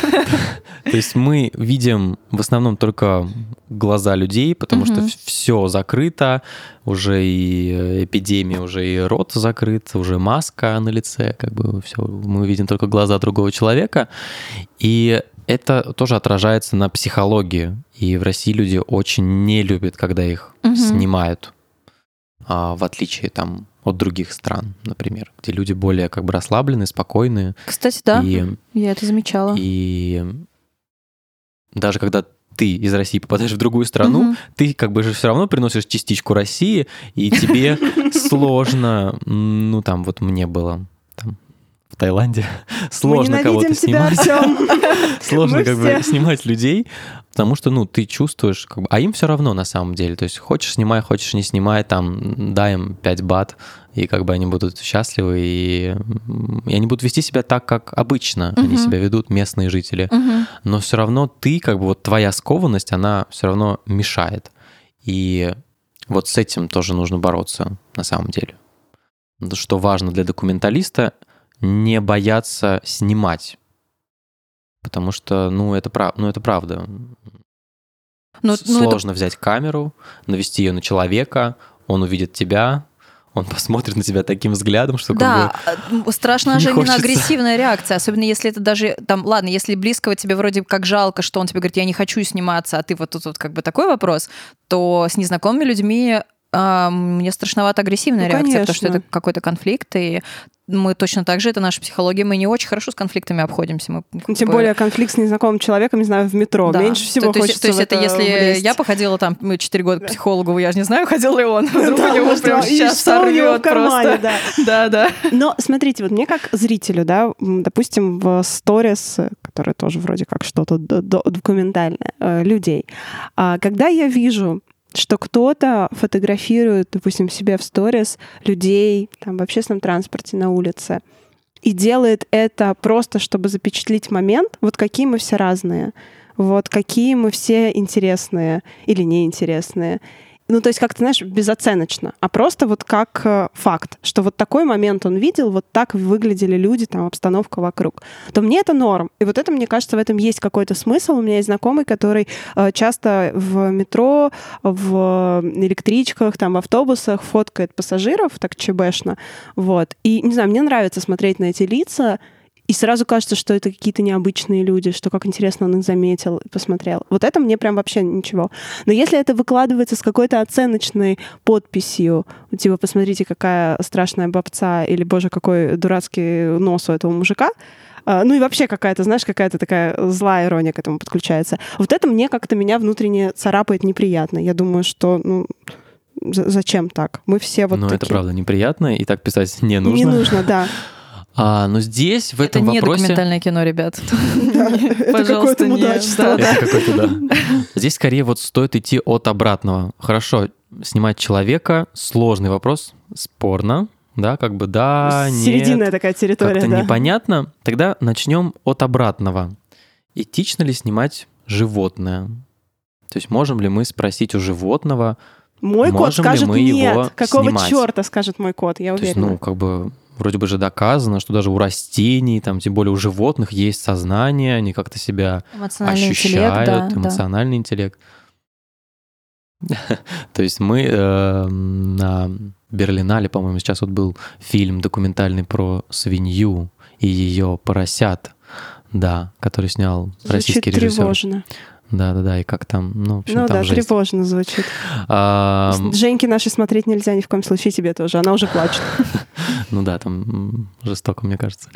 То есть мы видим в основном только глаза людей, потому что все закрыто, уже и э, эпидемия, уже и рот закрыт, уже маска на лице, как бы все, мы видим только глаза другого человека, и это тоже отражается на психологии. И в России люди очень не любят, когда их снимают, в отличие там от других стран, например, где люди более как бы расслаблены, спокойные. Кстати, да, И я это замечала. и даже когда ты из России попадаешь в другую страну, Мгм. ты как бы же все равно приносишь частичку России, и тебе сложно, ну там вот мне было Таиланде. Сложно кого-то снимать. Сложно как бы снимать людей, потому что, ну, ты чувствуешь, как бы, а им все равно на самом деле. То есть хочешь снимай, хочешь не снимай, там, дай им 5 бат, и как бы они будут счастливы, и, и они будут вести себя так, как обычно они Мгм. себя ведут, местные жители. Мгм. Но все равно ты, как бы, вот твоя скованность, она все равно мешает. И вот с этим тоже нужно бороться на самом деле. Что важно для документалиста, не бояться снимать. Потому что, ну, это, прав... ну, это правда. Ну, С- ну, это Сложно взять камеру, навести ее на человека, он увидит тебя, он посмотрит на тебя таким взглядом, что как Да, бы... э, страшно же именно агрессивная реакция, особенно если это даже, там, ладно, если близкого тебе вроде как жалко, что он тебе говорит, я не хочу сниматься, а ты вот тут вот как бы такой вопрос, то с незнакомыми людьми мне страшновато агрессивная Ну, реакция, потому что конечно. это какой-то конфликт, и мы точно так же, это наша психология, мы не очень хорошо с конфликтами обходимся. Мы, Тем бы- более конфликт с незнакомым человеком, не знаю, в метро. Да. Меньше всего то, хочется То есть в это, если влезть. я походила там 4 года к психологу, я же не знаю, ходил ли он. Вдруг Да, у него может, прям сейчас сорвет кармане, просто. да. Да, да. Но смотрите, вот мне как зрителю, да, допустим, в сторис, которые тоже вроде как что-то документальное, э, людей, а, когда я вижу, что кто-то фотографирует, допустим, себе в сторис людей там, в общественном транспорте на улице, и делает это просто, чтобы запечатлить момент, вот какие мы все разные, вот какие мы все интересные или неинтересные. Ну, то есть, как ты знаешь, безоценочно, а просто вот как э, факт, что вот такой момент он видел, вот так выглядели люди, там, обстановка вокруг, то мне это норм. И вот это, мне кажется, в этом есть какой-то смысл. У меня есть знакомый, который э, часто в метро, в электричках, там, в автобусах фоткает пассажиров так чебешно, вот. И, не знаю, мне нравится смотреть на эти лица, и сразу кажется, что это какие-то необычные люди, что как интересно он их заметил и посмотрел. Вот это мне прям вообще ничего. Но если это выкладывается с какой-то оценочной подписью, типа, посмотрите, какая страшная бабца, или, боже, какой дурацкий нос у этого мужика, а, ну и вообще какая-то, знаешь, какая-то такая злая ирония к этому подключается. Вот это мне как-то меня внутренне царапает неприятно. Я думаю, что, ну, за- зачем так? Мы все вот Но такие. это правда неприятно, и так писать не нужно. Не нужно, да. А, но здесь, в Это этом не вопросе... документальное кино, ребят. Это Пожалуйста, не-. Это. Здесь скорее вот стоит идти от обратного. Хорошо, снимать человека — сложный вопрос, спорно, да, как бы да, нет. Серединная такая территория, да. непонятно. Тогда начнем от обратного. Этично ли снимать животное? То есть можем ли мы спросить у животного, Мой кот Можем ли скажет мы нет. его Какого снимать? черта скажет мой кот, я то есть, уверена. ну, как бы вроде бы же доказано, что даже у растений, там, тем более у животных есть сознание, они как-то себя ощущают, интеллект, да, да. эмоциональный интеллект. То есть мы э, на Берлинале, по-моему, сейчас вот был фильм документальный про свинью и ее поросят, да, который снял Звучит российский режиссер. тревожно. Да, да, да, и как там, ну, в общем, Ну там да, жесть. тревожно звучит. А, Женьки нашей смотреть нельзя ни в коем случае тебе тоже. Она уже плачет. Ну да, там жестоко, мне кажется.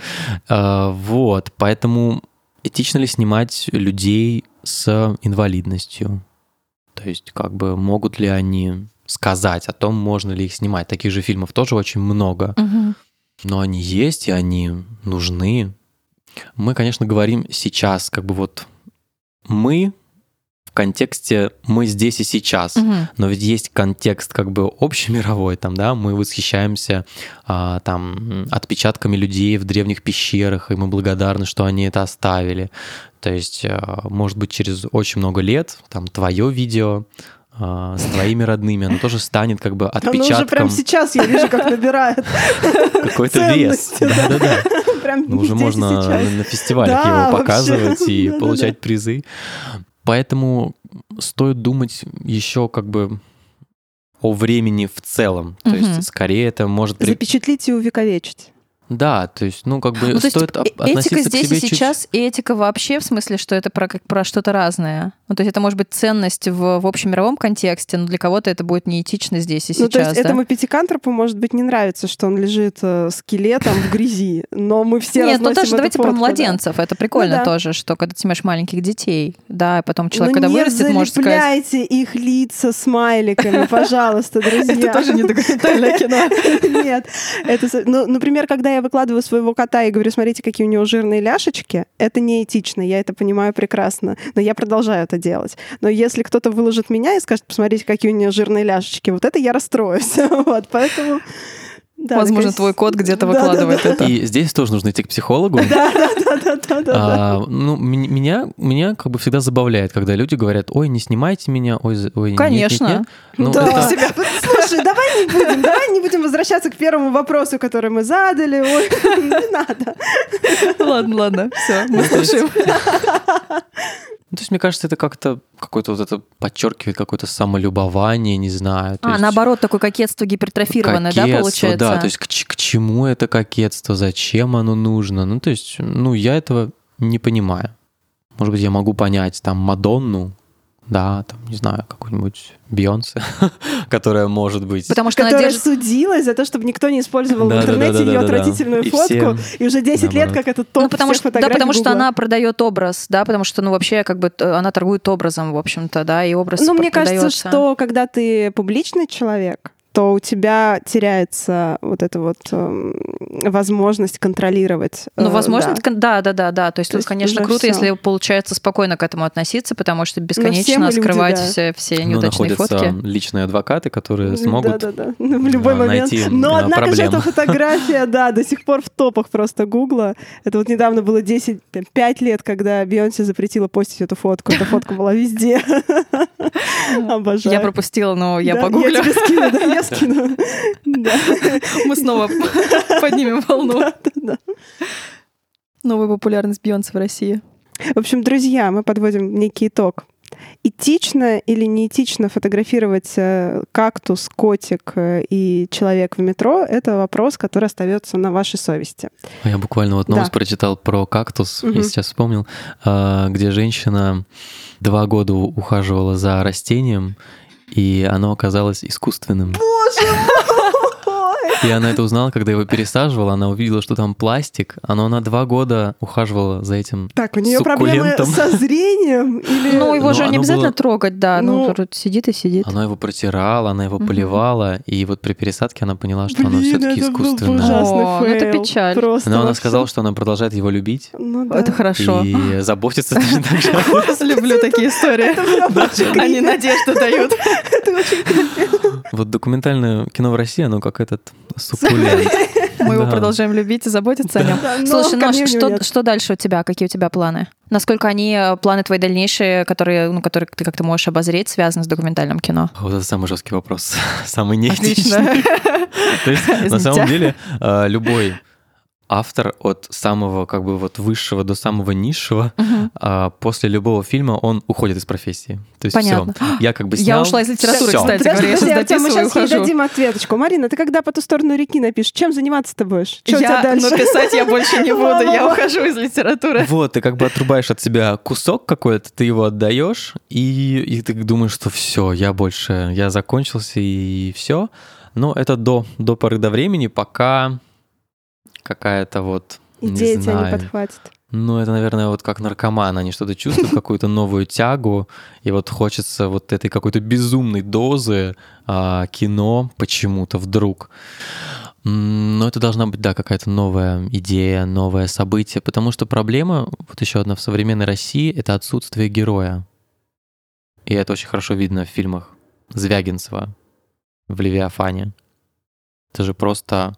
А, Вот, поэтому этично ли снимать людей с инвалидностью? То есть, как бы, могут ли они сказать о том, можно ли их снимать? Таких же фильмов тоже очень много, но они есть, и они нужны. Мы, конечно, говорим сейчас, как бы вот мы контексте мы здесь и сейчас. Мгм. Но ведь есть контекст как бы общемировой, там, да, мы восхищаемся а, там отпечатками людей в древних пещерах, и мы благодарны, что они это оставили. То есть, а, может быть, через очень много лет там твое видео а, с твоими родными, оно тоже станет как бы Она уже прям отпечатком сейчас, я вижу, как набирает. какой-то вес. да. Да-да-да. Прям Ну, уже можно на, на фестивалях Да, его вообще. показывать и Да-да-да. получать призы. Поэтому стоит думать еще как бы о времени в целом. То Мгм. есть скорее это может... Запечатлить и увековечить. Да, то есть, ну, как бы Ну, то есть стоит от- э- этика относиться к здесь себе и чуть- сейчас, и этика вообще, в смысле, что это про, как, про что-то разное. Ну, то есть это может быть ценность в, в общемировом контексте, но для кого-то это будет неэтично здесь и Ну, то сейчас, есть да? этому пятикантропу, может быть, не нравится, что он лежит э, скелетом в грязи, но мы все Нет, ну тоже эту давайте фотку, про да. младенцев. Это прикольно Ну да. тоже, что когда ты снимаешь маленьких детей, да, и потом человек, Ну, когда не вырастет, может сказать... их лица смайликами, пожалуйста, друзья. Это тоже не документальное кино. Нет. Это, ну, например, когда когда я выкладываю своего кота и говорю, смотрите, какие у него жирные ляшечки, это неэтично, я это понимаю прекрасно, но я продолжаю это делать. Но если кто-то выложит меня и скажет, посмотрите, какие у него жирные ляшечки, вот это я расстроюсь. Вот, поэтому... Да, Возможно, такая... твой кот где-то выкладывает да, да, это. И здесь тоже нужно идти к психологу. Да, да, да, да, да. А, ну, меня, меня как бы всегда забавляет, когда люди говорят, ой, не снимайте меня, ой, ой Конечно. Нет, нет, нет. Ну, да. это... Слушай, давай не будем, давай не будем возвращаться к первому вопросу, который мы задали. Ой, не надо. Ладно, ладно, все, мы слушаем. Ну, то есть, мне кажется, это как-то какое-то вот это подчеркивает какое-то самолюбование, не знаю. а, есть... наоборот, такое кокетство гипертрофированное, кокетство, да, получается? Да, то есть к, к чему это кокетство, зачем оно нужно? Ну, то есть, ну, я этого не понимаю. Может быть, я могу понять там Мадонну, да, там, не знаю, какую-нибудь Бейонсе, которая может быть... Потому что которая держит... судилась за то, чтобы никто не использовал да, в интернете да, да, да, ее да, отвратительную да. фотку, и, всем... и уже 10 наоборот. лет как это топ ну, потому что, Да, потому что она продает образ, да, потому что, ну, вообще, как бы, она торгует образом, в общем-то, да, и образ Ну, мне кажется, что когда ты публичный человек, то у тебя теряется вот эта вот э, возможность контролировать. Ну, э, возможность, да. да, да, да, да. То есть, то тут, конечно, круто, все. если получается спокойно к этому относиться, потому что бесконечно скрывать люди, да. все, все ну, неудачные Но фотки. личные адвокаты, которые смогут да, да, да. в любой момент. Найти Но однако проблем. же эта фотография, да, до сих пор в топах просто Гугла. Это вот недавно было 10, 5 лет, когда Бейонсе запретила постить эту фотку. Эта фотка была везде. Обожаю. Я пропустила, но я погуглю. Я тебе скину, да, скину. Мы снова поднимем волну. Новая популярность Бейонсе в России. В общем, друзья, мы подводим некий итог. Этично или неэтично фотографировать э, кактус, котик э, и человек в метро — это вопрос, который остается на вашей совести. Я буквально вот новость да. прочитал про кактус, угу. я сейчас вспомнил, а, где женщина два года ухаживала за растением, и оно оказалось искусственным. Боже и она это узнала, когда его пересаживала, она увидела, что там пластик, но она два года ухаживала за этим Так, у нее проблемы со зрением? Или... Ну, его же не обязательно было... трогать, да, ну, ну, сидит и сидит. Она его протирала, она его поливала, и вот при пересадке она поняла, что Блин, оно все-таки искусственное. Был ужасный О, fail. Ну, это печаль. Просто но она сказала, что она продолжает его любить. Ну, да. Это хорошо. И заботиться даже так же. Люблю такие истории. Они надежду дают. Это очень Вот документальное кино в России, оно как этот Суккулент. Мы его продолжаем любить и заботиться о нем. Слушай, ну что, что дальше у тебя? Какие у тебя планы? Насколько они, э, планы твои дальнейшие, которые, ну, которые ты как-то можешь обозреть, связаны с документальным кино? Вот это самый жесткий вопрос. Самый неэтичный. То есть, на самом деле, э, любой автор от самого как бы вот высшего до самого низшего, угу. а, после любого фильма он уходит из профессии. То есть Понятно. все. Я как бы снял... Я ушла из литературы, все. кстати говоря. Я сейчас мы сейчас ей дадим ответочку. Марина, ты когда по ту сторону реки напишешь, чем заниматься ты будешь? Что я, у тебя дальше? Но писать я больше не буду, я ухожу из литературы. Вот, ты как бы отрубаешь от себя кусок какой-то, ты его отдаешь, и, и ты думаешь, что все, я больше, я закончился и все. Но это до, до поры до времени, пока какая-то вот Идея не тебя знаю. не подхватит. Ну, это, наверное, вот как наркоман. Они что-то чувствуют, какую-то новую тягу, и вот хочется вот этой какой-то безумной дозы а, кино почему-то вдруг. Но это должна быть, да, какая-то новая идея, новое событие, потому что проблема, вот еще одна в современной России, это отсутствие героя. И это очень хорошо видно в фильмах Звягинцева в «Левиафане». Это же просто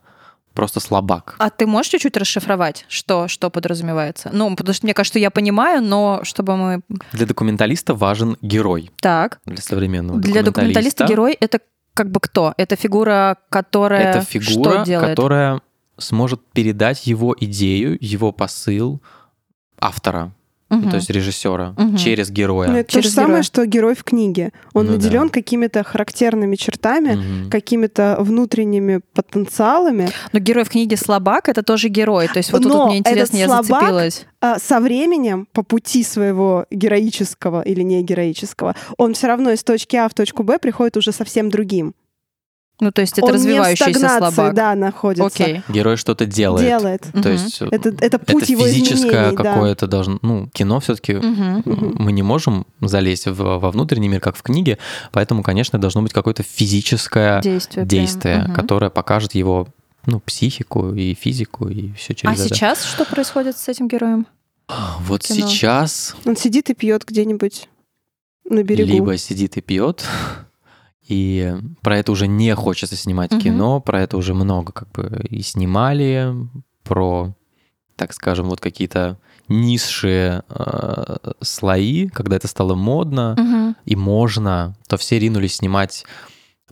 просто слабак. А ты можешь чуть-чуть расшифровать, что, что подразумевается? Ну, потому что мне кажется, я понимаю, но чтобы мы... Для документалиста важен герой. Так. Для современного Для документалиста герой — это как бы кто? Это фигура, которая Это фигура, что делает? которая сможет передать его идею, его посыл автора угу. то есть режиссера, угу. через героя. Ну, это через то же героя. самое, что герой в книге. Он ну, наделен да. какими-то характерными чертами, угу. какими-то внутренними потенциалами. Но герой в книге слабак это тоже герой. То есть вот Но тут мне интересно, я слабак, зацепилась. А, со временем по пути своего героического или не героического, он все равно из точки А в точку Б приходит уже совсем другим. Ну, то есть это он развивающийся не в слабак. да, находится. Окей. Герой что-то делает. Делает. То угу. есть это, это путь это его физическое какое-то да. должно... Ну, кино все таки угу. мы не можем залезть в, во внутренний мир, как в книге, поэтому, конечно, должно быть какое-то физическое действие, действие угу. которое покажет его ну, психику и физику, и все через а это. сейчас что происходит с этим героем? Вот кино? сейчас Он сидит и пьет где-нибудь на берегу. либо сидит и пьет, и про это уже не хочется снимать Мгм. кино, про это уже много как бы и снимали, про, так скажем, вот какие-то низшие э, слои, когда это стало модно Мгм. и можно, то все ринулись снимать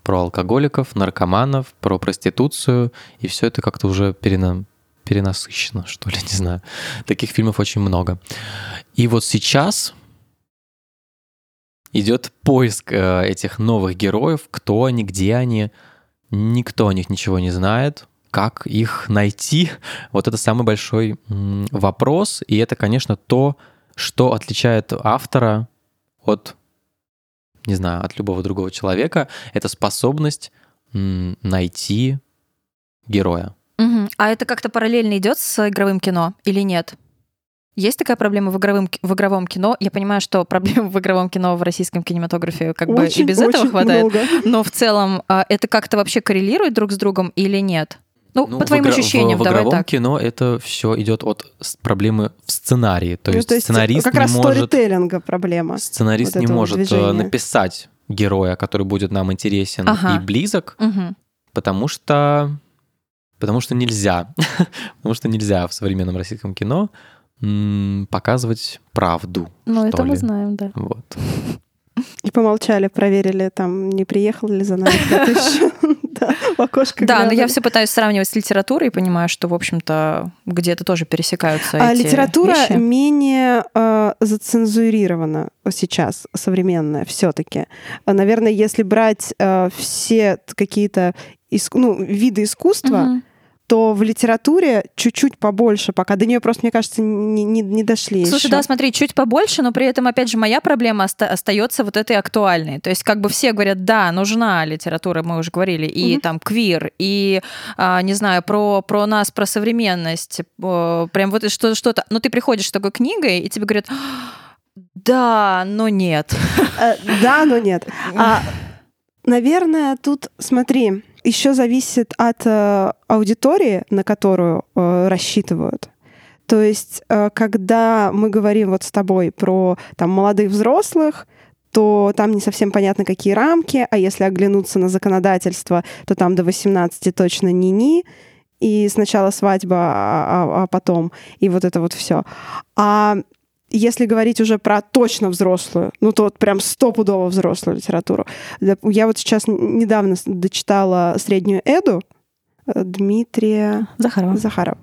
про алкоголиков, наркоманов, про проституцию, и все это как-то уже перена- перенасыщено, что ли, не знаю. Таких фильмов очень много. И вот сейчас идет поиск э, этих новых героев, кто они, где они. Никто о них ничего не знает. Как их найти? Вот это самый большой м, вопрос. И это, конечно, то, что отличает автора от, не знаю, от любого другого человека. Это способность м, найти героя. Мгм. А это как-то параллельно идет с игровым кино или нет? Есть такая проблема в, игровым, ки- в игровом кино? Я понимаю, что проблем в игровом кино в российском кинематографе как бы и Очень, без этого очень хватает. много. Но в целом а, это как-то вообще коррелирует друг с другом или нет? Ну, Ну, по в твоим игра- ощущениям, в, в давай игровом так. кино это все идет от проблемы в сценарии. То Ну, есть сценарист как не раз может, сторителлинга проблема. сценарист вот не может э, движения. написать героя, который будет нам интересен Ага. и близок, Мгм. потому что потому что нельзя, потому что нельзя в современном российском кино м, показывать правду. Ну, что это мы ли. знаем, да. Вот. И помолчали, проверили, там, не приехал ли за нами кто-то еще. Да, в окошко Да, но я все пытаюсь сравнивать с литературой и понимаю, что, в общем-то, где-то тоже пересекаются А эти литература вещи. менее э, зацензурирована сейчас, современная все-таки. Наверное, если брать э, все какие-то иск- ну, виды искусства. То в литературе чуть-чуть побольше, пока до нее просто, мне кажется, не, не- не дошли. Слушай, еще. да, смотри, чуть побольше, но при этом, опять же, моя проблема оста- остается вот этой актуальной. То есть, как бы все говорят, да, нужна литература, мы уже говорили, и Мгм. там квир, и, а, не знаю, про, про нас, про современность, э, прям вот что- что-то. Но ты приходишь с такой книгой, и тебе говорят, да, но нет. Э, Да, но нет. А, наверное, тут, смотри, еще зависит от э, аудитории, на которую э, рассчитывают. То есть, э, когда мы говорим вот с тобой про там молодых взрослых, то там не совсем понятно, какие рамки, а если оглянуться на законодательство, то там до 18 точно ни-ни, и сначала свадьба, а, а- а потом, и вот это вот все. А если говорить уже про точно взрослую, ну то вот прям стопудово взрослую литературу. Я вот сейчас недавно дочитала «Среднюю Эду» Дмитрия Захарова. Захарова.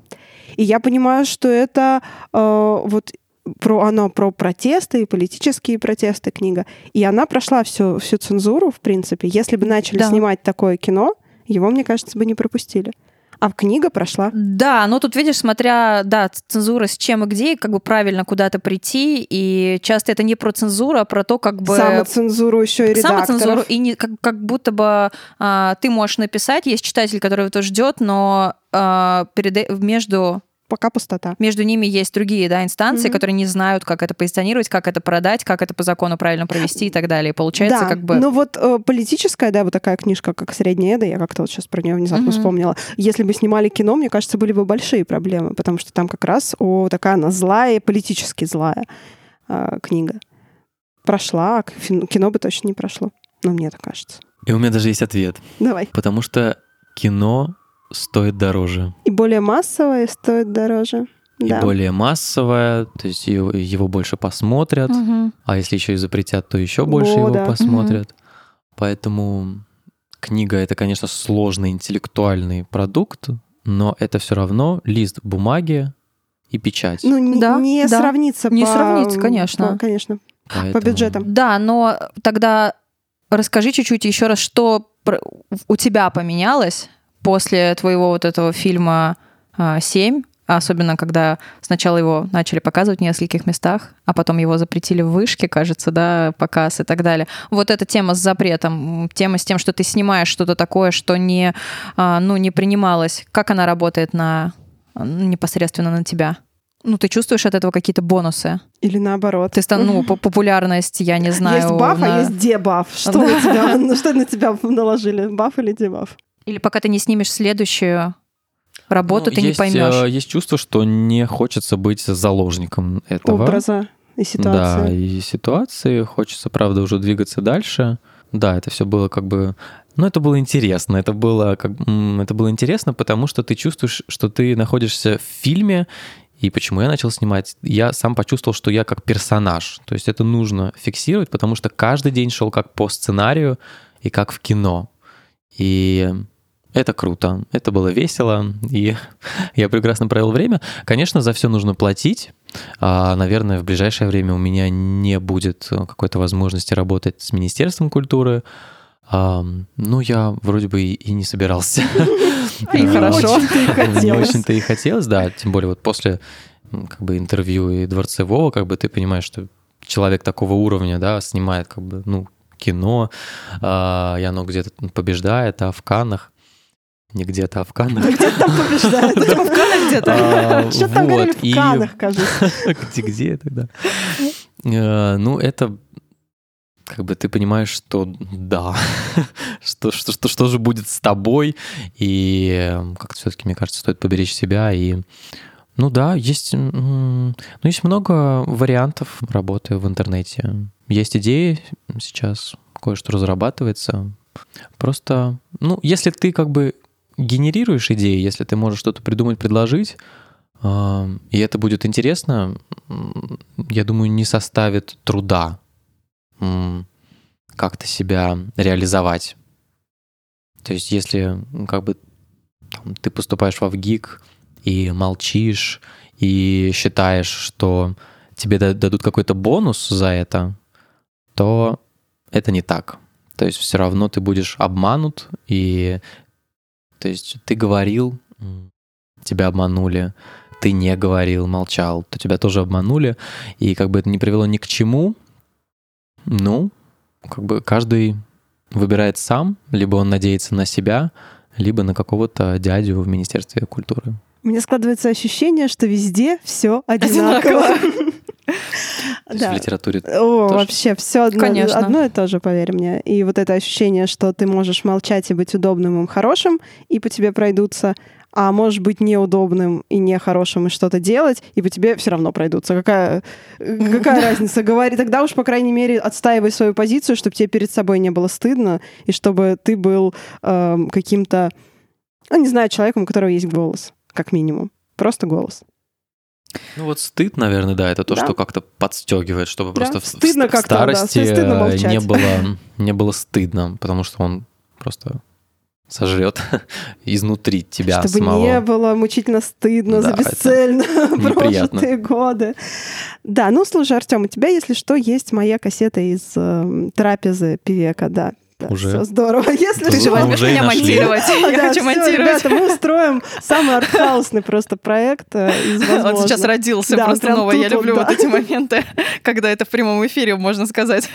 И я понимаю, что это э, вот про оно про протесты и политические протесты книга. И она прошла всю, всю цензуру, в принципе. Если бы начали Да. снимать такое кино, его, мне кажется, бы не пропустили. А книга прошла. Да, но тут видишь, смотря, да, цензура с чем и где, и как бы правильно куда-то прийти, и часто это не про цензуру, а про то, как бы... Самоцензуру еще и редакторов. Самоцензуру, и не, как, как будто бы а, ты можешь написать, есть читатель, который это ждет, но а, перед, между, Пока пустота. между ними есть другие да, инстанции, Мгм. которые не знают, как это позиционировать, как это продать, как это по закону правильно провести и так далее. И получается, да, как бы... ну вот э, политическая, да, вот такая книжка, как «Средняя Эда», я как-то вот сейчас про нее внезапно Мгм. вспомнила. Если бы снимали кино, мне кажется, были бы большие проблемы, потому что там как раз о, такая она злая, политически злая э, книга. Прошла, а кино бы точно не прошло. Ну, мне так кажется. И у меня даже есть ответ. Давай. Потому что кино стоит дороже. И более массовое стоит дороже. И да. более массовое, то есть его, его больше посмотрят. Мгм. А если еще и запретят, то еще больше О, его да. посмотрят. Поэтому книга это, конечно, сложный интеллектуальный продукт, но это все равно лист бумаги и печать. Ну, не, Да, не да. сравнится Не по- сравнится, конечно. по- конечно. Поэтому- бюджетам. Да, но тогда расскажи чуть-чуть еще раз, что у тебя поменялось после твоего вот этого фильма а, «Семь», особенно когда сначала его начали показывать в нескольких местах, а потом его запретили в вышке, кажется, да, показ и так далее. Вот эта тема с запретом, тема с тем, что ты снимаешь что-то такое, что не, а, ну, не принималось, как она работает на непосредственно на тебя? Ну, ты чувствуешь от этого какие-то бонусы? Или наоборот. Ты стан, ну, по- популярность, я не знаю. Есть баф, на- а есть дебаф. Что, на тебя, что на тебя наложили? Баф или дебаф? Или пока ты не снимешь следующую работу Ну, ты есть, не поймешь. э, Есть чувство, что не хочется быть заложником этого. Образа и Да, ситуации. и ситуации. Хочется, правда, уже двигаться дальше. Да, это все было как бы... Ну, это было интересно. Это было, как... это было интересно, потому что ты чувствуешь, что ты находишься в фильме, и почему я начал снимать? Я сам почувствовал, что я как персонаж. То есть это нужно фиксировать, потому что каждый день шел как по сценарию и как в кино. И это круто, это было весело, и я прекрасно провел время. Конечно, за все нужно платить. А, наверное, в ближайшее время у меня не будет э, какой-то возможности работать с Министерством культуры. А, ну, я вроде бы и, и не собирался. И хорошо. Не очень-то и хотелось, да. Тем более вот после как бы интервью и Дворцевого, как бы ты понимаешь, что человек такого уровня, да, снимает как бы, ну, кино, а, и оно где-то побеждает, а в Каннах, не где-то, а в Каннах. Где там побеждает? В Канах где-то. А, Что там вот, говорили в и- Канах, кажется. Где, где это, да. Э, Ну, это как бы ты понимаешь, что да, что, что, что, что же будет с тобой, и э, как-то все-таки, мне кажется, стоит поберечь себя, и ну да, есть, ну, есть много вариантов работы в интернете. Есть идеи сейчас, кое-что разрабатывается. Просто, ну, если ты как бы генерируешь идеи, если ты можешь что-то придумать, предложить, и это будет интересно, я думаю, не составит труда как-то себя реализовать. То есть если как бы там, ты поступаешь во ВГИК и молчишь, и считаешь, что тебе да- дадут какой-то бонус за это, то это не так. То есть все равно ты будешь обманут, и то есть ты говорил, тебя обманули, ты не говорил, молчал, то тебя тоже обманули, и как бы это не привело ни к чему, ну, как бы каждый выбирает сам, либо он надеется на себя, либо на какого-то дядю в Министерстве культуры. У меня складывается ощущение, что везде все одинаково. То есть в литературе О, Тоже? вообще все одно, Конечно. одно и то же, поверь мне. И вот это ощущение, что ты можешь молчать и быть удобным и хорошим, и по тебе пройдутся, а можешь быть неудобным и нехорошим и что-то делать, и по тебе все равно пройдутся. Какая, какая разница? Говори, тогда уж, по крайней мере, отстаивай свою позицию, чтобы тебе перед собой не было стыдно, и чтобы ты был эм, каким-то, ну, не знаю, человеком, у которого есть голос, как минимум. Просто голос. Ну вот стыд, наверное, да, это то, Да. что как-то подстегивает, чтобы Да, просто в- стыдно в, как-то, да, старости стыдно э, не было, не было стыдно, потому что он просто сожрет изнутри тебя Чтобы самого. не было мучительно стыдно за Да, это бесцельно прожитые годы. Да, ну слушай, Артем, у тебя, если что, есть моя кассета из э, трапезы Певека, да. Да, Уже? Все здорово. Если Ты Ты же возьмешь меня нашли. монтировать. Я да, хочу всё, монтировать. Ребята, мы устроим самый артхаусный просто проект э, из Он возможных. сейчас родился Да, просто новый. Я люблю да. вот эти моменты, когда это в прямом эфире, можно сказать.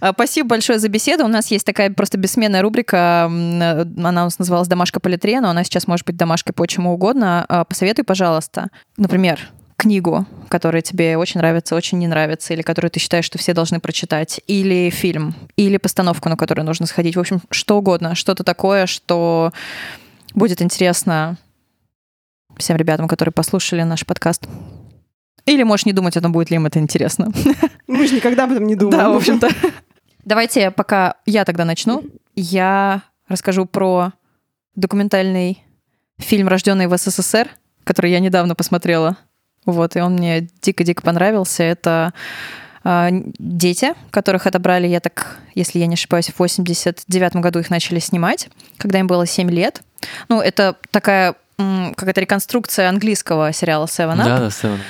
А, Спасибо большое за беседу. У нас есть такая просто бессменная рубрика. э, Она у нас называлась «Домашка по литре», но она сейчас может быть домашкой по чему угодно. А, Посоветуй, пожалуйста, например, книгу, которая тебе очень нравится, очень не нравится, или которую ты считаешь, что все должны прочитать, или фильм, или постановку, на которую нужно сходить. В общем, что угодно, что-то такое, что будет интересно всем ребятам, которые послушали наш подкаст. Или можешь не думать о том, будет ли им это интересно. Мы же никогда об этом не думали. Да, в общем-то. Давайте, пока я тогда начну, я расскажу про документальный фильм «Рожденный в СССР», который я недавно посмотрела. Вот, и он мне дико-дико понравился. Это а, дети, которых отобрали, я так, если я не ошибаюсь, в 89 году их начали снимать, когда им было 7 лет. Ну, это такая какая-то реконструкция английского сериала Seven Up. Да, да, Seven Up.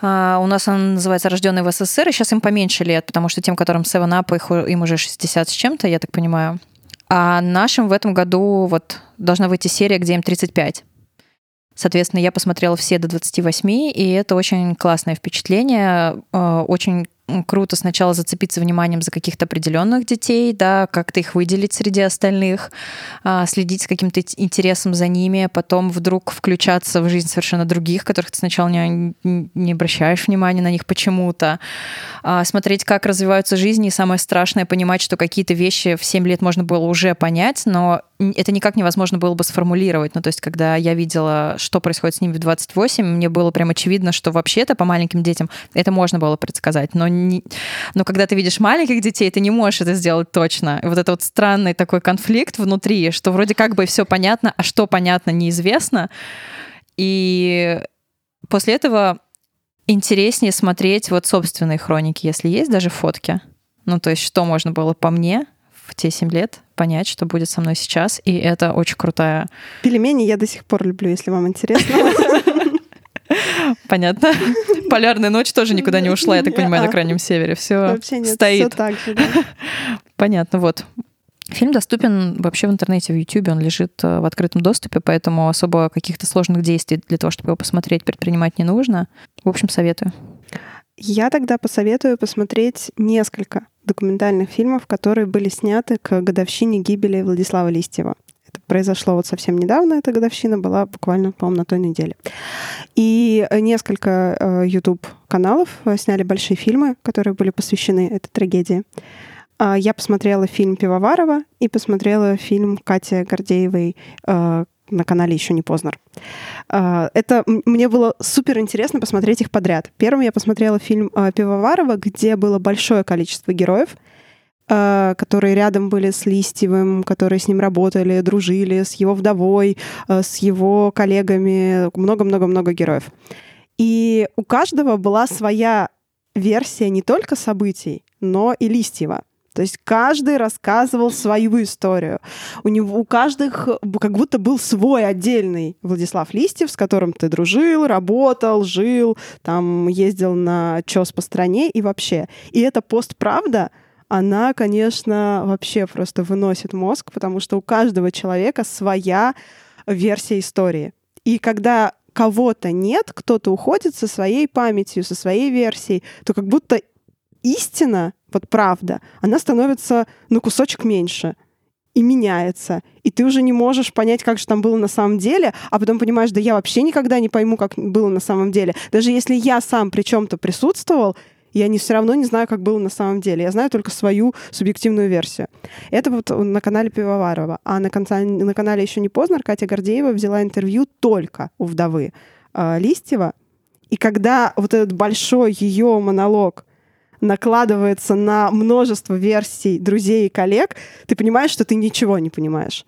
А, у нас он называется «Рожденный в СССР», и сейчас им поменьше лет, потому что тем, которым Seven Up, их, им уже 60 с чем-то, я так понимаю. А нашим в этом году вот должна выйти серия, где им 35. Соответственно, я посмотрела все до 28, и это очень классное впечатление. Э, Очень круто сначала зацепиться вниманием за каких-то определенных детей, да, как-то их выделить среди остальных, а, следить с каким-то интересом за ними, потом вдруг включаться в жизнь совершенно других, которых ты сначала не, не обращаешь внимания на них почему-то, А, смотреть, как развиваются жизни, и самое страшное, понимать, что какие-то вещи в 7 лет можно было уже понять, но это никак невозможно было бы сформулировать. Ну, то есть, когда я видела, что происходит с ними в 28, мне было прям очевидно, что вообще-то по маленьким детям это можно было предсказать. Но, не... но когда ты видишь маленьких детей, ты не можешь это сделать точно. И вот это вот странный такой конфликт внутри, что вроде как бы все понятно, а что понятно, неизвестно. И после этого интереснее смотреть вот собственные хроники, если есть даже фотки. Ну, то есть, что можно было по мне в те 7 лет понять, что будет со мной сейчас. И это очень крутая... Пельмени я до сих пор люблю, если вам интересно. Понятно. Полярная ночь тоже никуда не ушла, я так понимаю, на Крайнем Севере. Все стоит. Понятно, вот. Фильм доступен вообще в интернете, в YouTube, он лежит э, в открытом доступе, поэтому особо каких-то сложных действий для того, чтобы его посмотреть, предпринимать не нужно. В общем, советую. Я тогда посоветую посмотреть несколько документальных фильмов, которые были сняты к годовщине гибели Владислава Листьева. Это произошло вот совсем недавно, эта годовщина была буквально, по-моему, на той неделе. И несколько э, YouTube-каналов э, сняли большие фильмы, которые были посвящены этой трагедии. А, я посмотрела фильм Пивоварова и посмотрела фильм Кати Гордеевой э, на канале еще не Познер. А, это мне было супер интересно посмотреть их подряд. Первым я посмотрела фильм э, Пивоварова, где было большое количество героев, э, которые рядом были с Листьевым, которые с ним работали, дружили, с его вдовой, с его коллегами, много-много-много героев. И у каждого была своя версия не только событий, но и Листьева. То есть каждый рассказывал свою историю. У него у каждых как будто был свой отдельный Владислав Листьев, с которым ты дружил, работал, жил, там ездил на чес по стране и вообще. И эта постправда, она, конечно, вообще просто выносит мозг, потому что у каждого человека своя версия истории. И когда кого-то нет, кто-то уходит со своей памятью, со своей версией, то как будто истина вот правда, она становится на кусочек меньше и меняется. И ты уже не можешь понять, как же там было на самом деле, а потом понимаешь, да я вообще никогда не пойму, как было на самом деле. Даже если я сам при чем-то присутствовал, я не все равно не знаю, как было на самом деле. Я знаю только свою субъективную версию. Это вот на канале Пивоварова. А на, конца, на канале еще не поздно Катя Гордеева взяла интервью только у вдовы э, Листьева. И когда вот этот большой ее монолог накладывается на множество версий друзей и коллег, ты понимаешь, что ты ничего не понимаешь.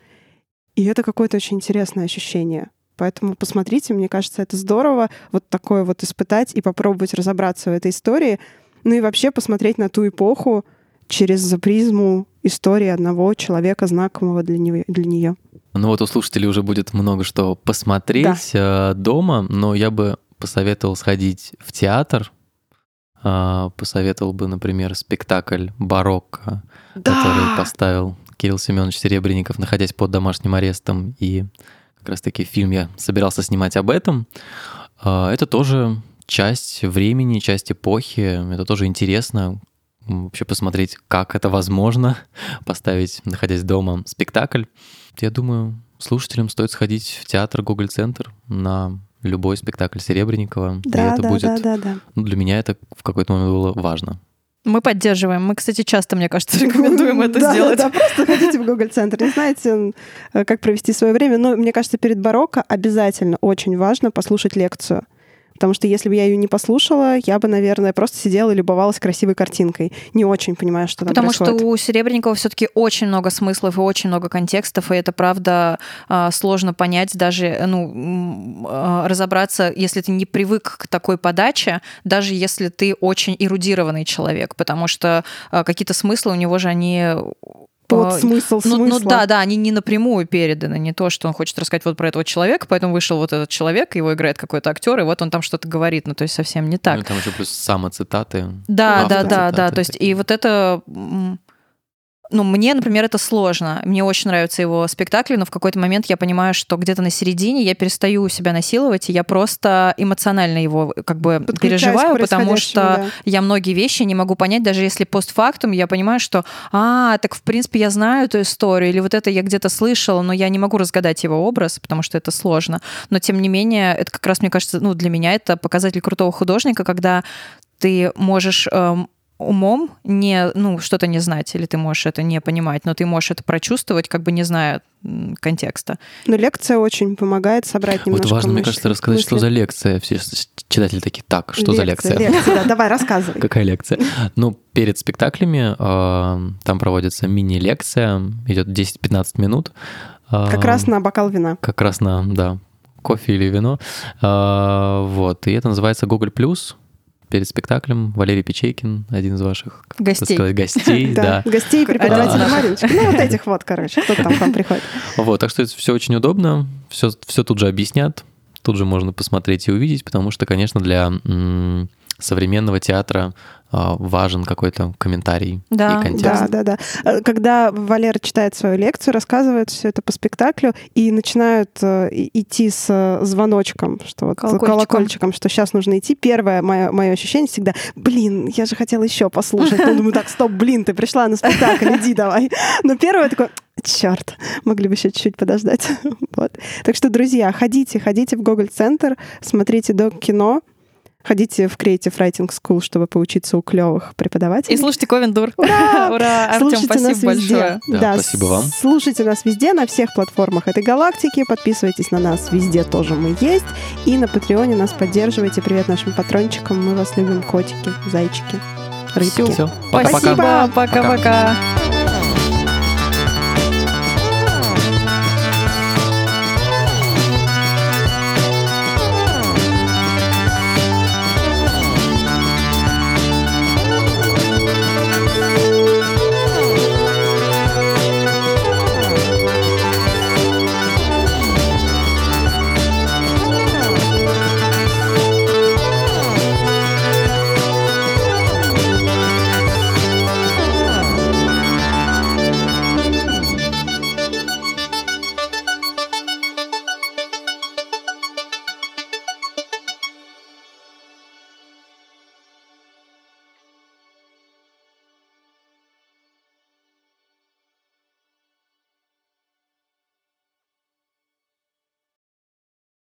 И это какое-то очень интересное ощущение. Поэтому посмотрите, мне кажется, это здорово вот такое вот испытать и попробовать разобраться в этой истории. Ну и вообще посмотреть на ту эпоху через призму истории одного человека, знакомого для, него, для нее. Ну вот у слушателей уже будет много что посмотреть да. Э, дома, но я бы посоветовал сходить в театр, посоветовал бы, например, спектакль «Барокко», да! который поставил Кирилл Семенович Серебренников, находясь под домашним арестом. И как раз-таки фильм я собирался снимать об этом. А, это тоже часть времени, часть эпохи. Это тоже интересно вообще посмотреть, как это возможно, поставить, находясь дома, спектакль. Я думаю, слушателям стоит сходить в театр Гоголь Центр на любой спектакль Серебренникова. Да, и это да, будет, да, да, да. Ну, для меня это в какой-то момент было важно. Мы поддерживаем. Мы, кстати, часто, мне кажется, рекомендуем это да, сделать. Да, просто ходите в Google Центр. Не знаете, э, как провести свое время. Но мне кажется, перед барокко обязательно очень важно послушать лекцию. Потому что если бы я ее не послушала, я бы, наверное, просто сидела и любовалась красивой картинкой. Не очень понимаю, что там Потому происходит. что у Серебренникова все-таки очень много смыслов и очень много контекстов, и это, правда, а, сложно понять, даже ну, а, разобраться, если ты не привык к такой подаче, даже если ты очень эрудированный человек, потому что а, какие-то смыслы у него же, они под смысл ну, смысла. Ну да, да, они не напрямую переданы, не то, что он хочет рассказать вот про этого человека, поэтому вышел вот этот человек, его играет какой-то актер, и вот он там что-то говорит, ну то есть совсем не так. Ну, там еще плюс самоцитаты. Да, да, да, да, то есть и вот это ну, мне, например, это сложно. Мне очень нравятся его спектакли, но в какой-то момент я понимаю, что где-то на середине я перестаю себя насиловать, и я просто эмоционально его как бы переживаю, потому что да. я многие вещи не могу понять, даже если постфактум я понимаю, что, а, так в принципе я знаю эту историю, или вот это я где-то слышала, но я не могу разгадать его образ, потому что это сложно. Но тем не менее, это как раз, мне кажется, ну, для меня это показатель крутого художника, когда ты можешь эм, умом не, ну, что-то не знать, или ты можешь это не понимать, но ты можешь это прочувствовать, как бы не зная контекста. Но лекция очень помогает собрать немножко Вот важно, мысли, мне кажется, рассказать, мысли. что за лекция. Все читатели такие, так, что за лекция? Лекция, да, давай, рассказывай. Какая лекция? Ну, перед спектаклями э, там проводится мини-лекция, идет 10-15 минут. Э, Как раз на бокал вина. Как раз на, да, кофе или вино. Э, вот, и это называется Google+. Перед спектаклем Валерий Печейкин, один из ваших Гостей. сказать, гостей, да. Гостей и преподавателей Да. Мариночки. Ну, вот этих вот, короче, кто там к вам приходит. Вот, так что это все очень удобно, все, все тут же объяснят, тут же можно посмотреть и увидеть, потому что, конечно, для современного театра а, важен какой-то комментарий Да, и контекст. Да, да, да. Э, Когда Валера читает свою лекцию, рассказывает все это по спектаклю и начинают э, идти с э, звоночком, что вот Колокольчиком. колокольчиком, что сейчас нужно идти. Первое мое, мое ощущение всегда, блин, я же хотела еще послушать. Ну, думаю, так, стоп, блин, ты пришла на спектакль, иди давай. Но первое такое, черт, могли бы еще чуть-чуть подождать. Вот. Так что, друзья, ходите, ходите в Google Центр, смотрите док кино, ходите в Creative Writing School, чтобы поучиться у клевых преподавателей. И слушайте Ковен Дур. Ура! Ура, Артем, Слушайте спасибо нас везде. большое. Да, спасибо вам. Слушайте нас везде, на всех платформах этой галактики. Подписывайтесь на нас везде тоже мы есть. И на Патреоне нас поддерживайте. Привет нашим патрончикам. Мы вас любим, котики, зайчики, рыбки. Все, Спасибо. пока-пока. Пока-пока.